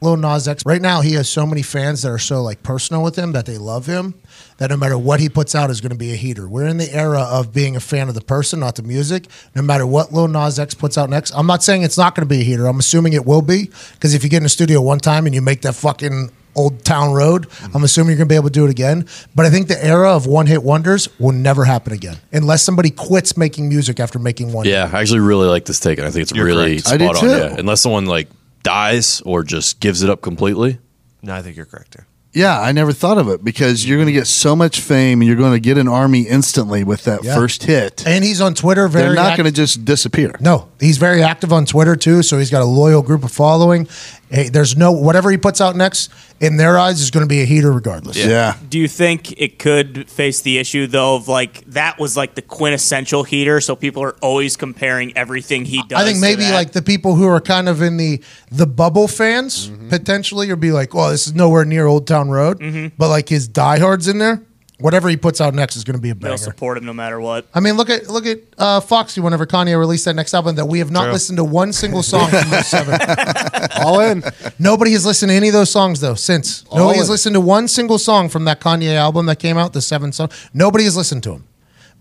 Lil Nas X, right now, he has so many fans that are so like personal with him that they love him that no matter what he puts out is going to be a heater. We're in the era of being a fan of the person, not the music. No matter what Lil Nas X puts out next, I'm not saying it's not going to be a heater. I'm assuming it will be because if you get in the studio one time and you make that fucking old town road, I'm assuming you're going to be able to do it again. But I think the era of one hit wonders will never happen again unless somebody quits making music after making one. hit. Yeah, I actually really like this take, and I think it's You're really correct. I spot do on. too. Yeah, unless someone like dies or just gives it up completely. No, I think you're correct. There. Yeah, I never thought of it because you're going to get so much fame and you're going to get an army instantly with that Yeah. first hit. And he's on Twitter very They're not act- going to just disappear. No, he's very active on Twitter too, so he's got a loyal group of following. Hey, there's no whatever he puts out next in their eyes is going to be a heater regardless. Yeah. Do you think it could face the issue though of like that was like the quintessential heater, so people are always comparing everything he does? I think to maybe that? like the people who are kind of in the the bubble fans mm-hmm. potentially or be like, "Oh, this is nowhere near Old Town Road," mm-hmm. but like his diehards in there, whatever he puts out next is going to be a they'll support him no matter what. I mean, look at look at uh, Foxy. Whenever Kanye released that next album, that we have not True. listened to one single song from those seven. All in. Nobody has listened to any of those songs though since. Nobody has listened to one single song from that Kanye album that came out, the seven song. Nobody has listened to them.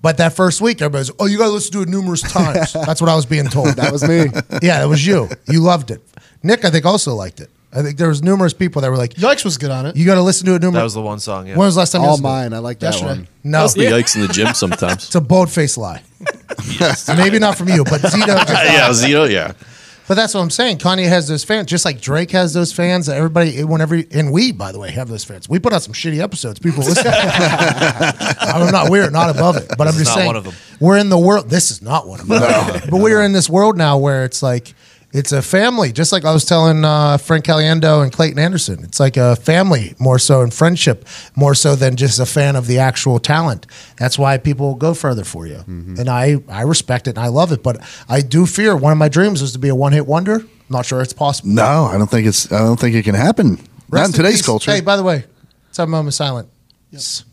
But that first week, everybody's, oh, you got to listen to it numerous times. That's what I was being told. That was me. yeah, that was you. You loved it. Nick, I think, also liked it. I think there was numerous people that were like, Yikes was good on it. you got to listen to it numerous. That was the one song. Yeah. when was the last time you All listened to it? mine. I like that Yesterday. one. No, That's the yikes in the gym sometimes. it's a bold faced lie. Maybe not from you, but Zito. Just yeah, Zito. Yeah, But that's what I'm saying. Kanye has those fans, just like Drake has those fans. That everybody, whenever, and we, by the way, have those fans. We put out some shitty episodes. People listen. I'm not. We're not above it, but I'm is just not saying. one of them. We're in the world. This is not one of them. but we're in this world now where it's like it's a family. Just like I was telling uh, Frank Caliendo and Clayton Anderson, it's like a family more so in friendship more so than just a fan of the actual talent. That's why people go further for you, and I I respect it and I love it. But I do fear one of my dreams was to be a one hit wonder. I'm not sure it's possible. No, I don't think it's. I don't think it can happen. Not Rest in today's peace. culture. Hey, by the way, let's have a moment of silence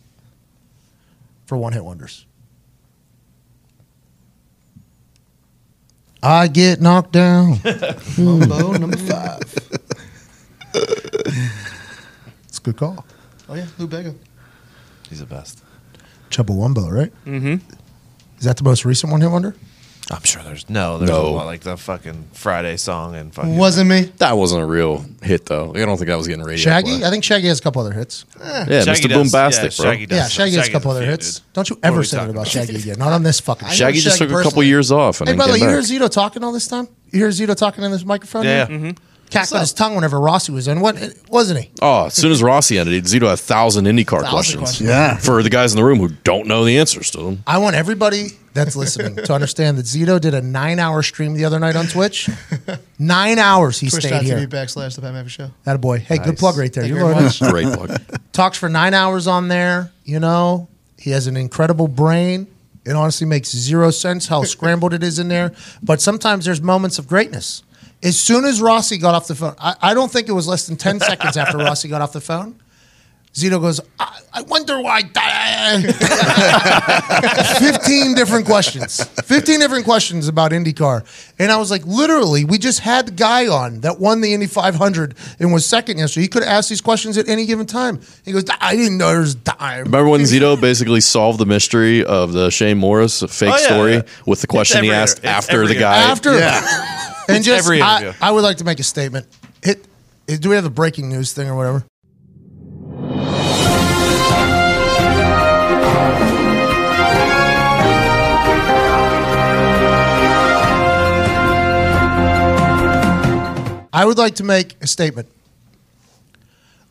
for one hit wonders. I get knocked down. Mambo number five. It's a good call. Oh yeah, Lou Bega. He's the best. Chumbawamba, right? Mm-hmm. Is that the most recent one hit wonder? I'm sure there's no. There's No. a lot, like the fucking Friday song and fucking. Wasn't me. that wasn't a real hit though. I don't think that was getting radio. Shaggy? play. I think Shaggy has a couple other hits. yeah, Shaggy Mr. does- Boombastic, yeah, bro. Shaggy does. yeah, Shaggy has a couple other few, hits. dude. Don't you What are ever we say that talking about about? Shaggy again. Not on this fucking show. Shaggy just Shaggy took a couple personally. years off and Hey, then by the way, came you hear back. Zito talking all this time? You hear Zito talking in this microphone? Yeah, here? yeah. Cackling his tongue whenever Rossi was in. What wasn't he? Oh, as soon as Rossi ended, Zito had a thousand IndyCar Thousand questions. questions. yeah. For the guys in the room who don't know the answers to them. I want everybody that's listening to understand that Zito did a nine hour stream the other night on Twitch. Nine hours he stayed Twitch.tv here. backslash the Pat McAfee Show. That a boy. Hey, good Nice. plug right there. Thank You you very learned much. Great plug. talks for nine hours on there. You know, he has an incredible brain. It honestly makes zero sense how scrambled it is in there. But sometimes there's moments of greatness. As soon as Rossi got off the phone, I, I don't think it was less than 10 seconds after Rossi got off the phone. Zito goes, I, I wonder why. 15 different questions. 15 different questions about IndyCar. And I was like, literally, we just had the guy on that won the Indy 500 and was second yesterday. He could ask these questions at any given time. He goes, I didn't know there was time. Remember when Zito basically solved the mystery of the Shane Morris fake Oh, yeah, story yeah. with the question he asked after the guy? After. And just, every I. I would like to make a statement. Hit, do we have a breaking news thing or whatever? I would like to make a statement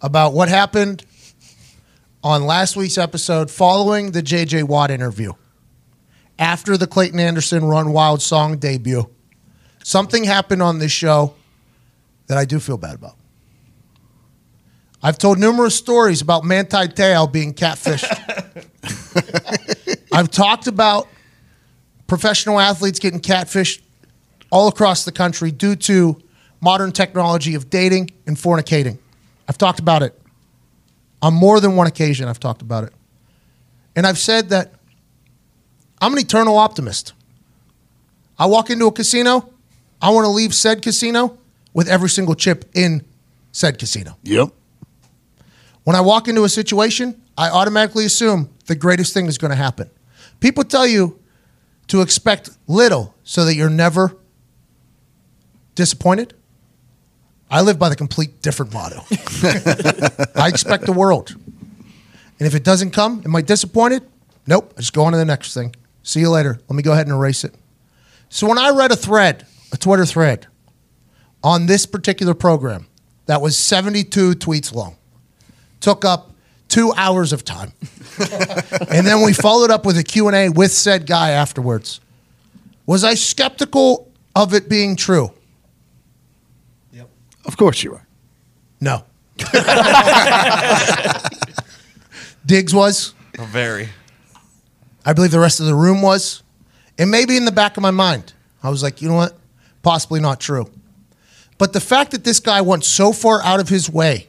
about what happened on last week's episode following the JJ Watt interview after the Clayton Anderson Run Wild song debut. Something happened on this show that I do feel bad about. I've told numerous stories about Manti Te'o being catfished. I've talked about professional athletes getting catfished all across the country due to modern technology of dating and fornicating. I've talked about it on more than one occasion. I've talked about it. And I've said that I'm an eternal optimist. I walk into a casino, I want to leave said casino with every single chip in said casino. Yep. When I walk into a situation, I automatically assume the greatest thing is going to happen. People tell you to expect little so that you're never disappointed. I live by the complete different motto. I expect the world. And if it doesn't come, am I disappointed? Nope. I just go on to the next thing. See you later. Let me go ahead and erase it. So when I read a thread, a Twitter thread, on this particular program that was 72 tweets long, took up two hours of time. and then we followed up with a Q&A with said guy afterwards. Was I skeptical of it being true? Of course you are. No. Diggs was. Oh, Very. I believe the rest of the room was. And maybe in the back of my mind, I was like, you know what? Possibly not true. But the fact that this guy went so far out of his way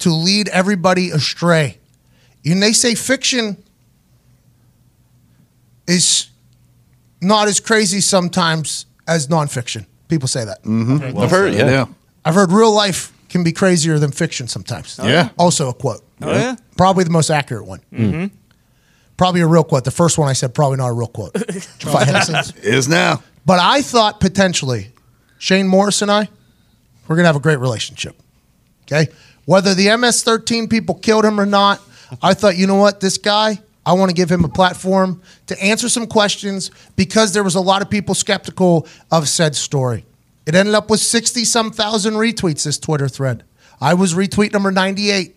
to lead everybody astray, and they say fiction is not as crazy sometimes as nonfiction. People say that. Mm-hmm. I've heard, yeah. Yeah. I've heard real life can be crazier than fiction sometimes. Yeah. Also a quote. Oh yeah. Probably the most accurate one. Mm-hmm. Probably a real quote. The first one I said, probably not a real quote. If I had to- Is now. but I thought potentially Shane Morris and I, we're going to have a great relationship. Okay. Whether the MS 13 people killed him or not, I thought, you know what? This guy, I want to give him a platform to answer some questions because there was a lot of people skeptical of said story. It ended up with 60 some thousand retweets, this Twitter thread. I was retweet number 98.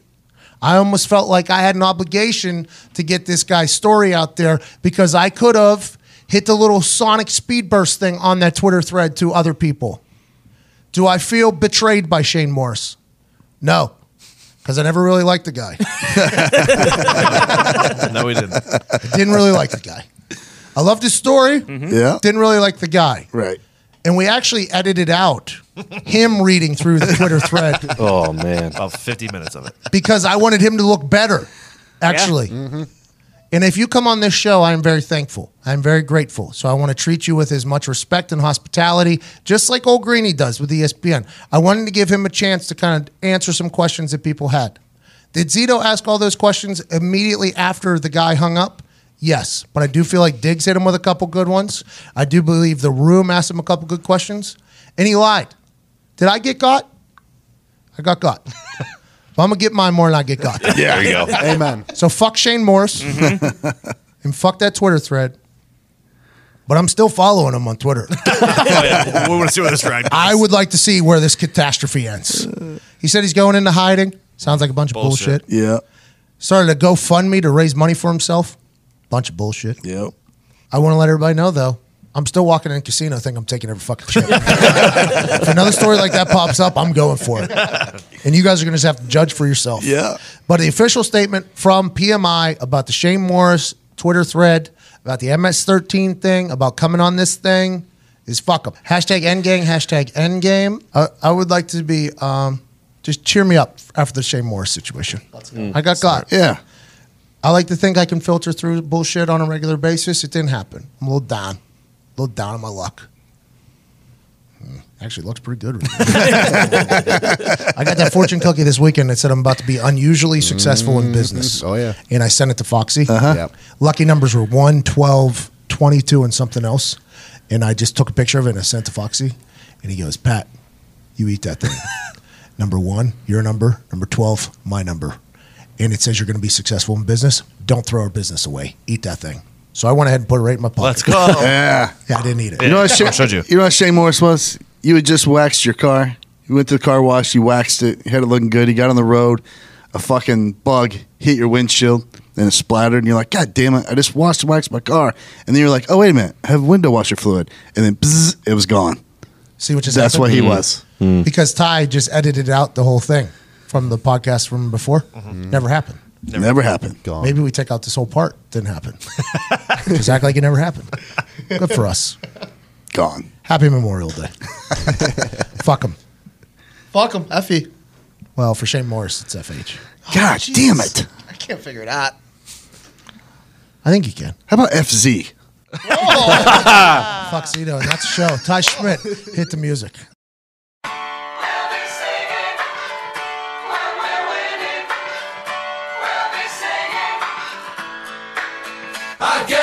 I almost felt like I had an obligation to get this guy's story out there because I could have hit the little sonic speed burst thing on that Twitter thread to other people. Do I feel betrayed by Shane Morris? No, because I never really liked the guy. No, he didn't. I didn't really like the guy. I loved his story. Mm-hmm. Yeah. Didn't really like the guy. Right. And we actually edited out him reading through the Twitter thread Oh man. About 50 minutes of it. because I wanted him to look better, actually. Mm-hmm. And if you come on this show, I am very thankful. I'm very grateful. So I want to treat you with as much respect and hospitality, just like old Greeny does with ESPN. I wanted to give him a chance to kind of answer some questions that people had. Did Zito ask all those questions immediately after the guy hung up? Yes, but I do feel like Diggs hit him with a couple good ones. I do believe the room asked him a couple good questions, and he lied. Did I get got? I got got. but I'm gonna get mine more than I get got. There you go. Amen. So fuck Shane Morris mm-hmm. and fuck that Twitter thread. But I'm still following him on Twitter. Oh, yeah. We want to see where this ride goes. I would like to see where this catastrophe ends. He said he's going into hiding. Sounds like a bunch of bullshit. Bullshit. Yeah. Started a GoFundMe to raise money for himself. Bunch of bullshit. Yep. I want to let everybody know though. I'm still walking in a casino. Think I'm taking every fucking shit. if another story like that pops up, I'm going for it. And you guys are going to just have to judge for yourself. Yeah. But the official statement from PMI about the Shane Morris Twitter thread about the MS13 thing about coming on this thing is fuck them. Hashtag Endgame. Hashtag Endgame. I, I would like to be um, just cheer me up after the Shane Morris situation. I got got. Yeah. I like to think I can filter through bullshit on a regular basis. It didn't happen. I'm a little down, a little down on my luck. Hmm, Actually, looks pretty good. I got that fortune cookie this weekend that said I'm about to be unusually successful in business. Oh, yeah. And I sent it to Foxy. Uh Yep. Lucky numbers were 1, 12, 22, and something else. And I just took a picture of it and I sent it to Foxy. And he goes, Pat, you eat that thing. number one, your number. Number 12, my number. And it says you're going to be successful in business. Don't throw our business away. Eat that thing. So I went ahead and put it right in my pocket. Let's go. Yeah. Yeah, I didn't eat it. You know what? I Shane, you. you know what Shane Morris was? You had just waxed your car. You went to the car wash. You waxed it. You had it looking good. You got on the road. A fucking bug hit your windshield and it splattered. And you're like, God damn it! I just washed and waxed my car. And then you're like, Oh wait a minute, I have window washer fluid. And then bzzz, it was gone. See what just That's happened? what he hmm. was. Hmm. Because Ty just edited out the whole thing from the podcast from before. Mm-hmm. Never happened. Never, happened. Gone. Maybe we take out this whole part. Didn't happen. Just act like it never happened. Good for us. Gone. Happy Memorial Day. Fuck them. Fuck them. Effie. Well, for Shane Morris, it's FH. God oh, jeez. damn it. I can't figure it out. I think you can. How about FZ? Fuck Zito, and that's the show. Ty Schmidt, hit the music. I got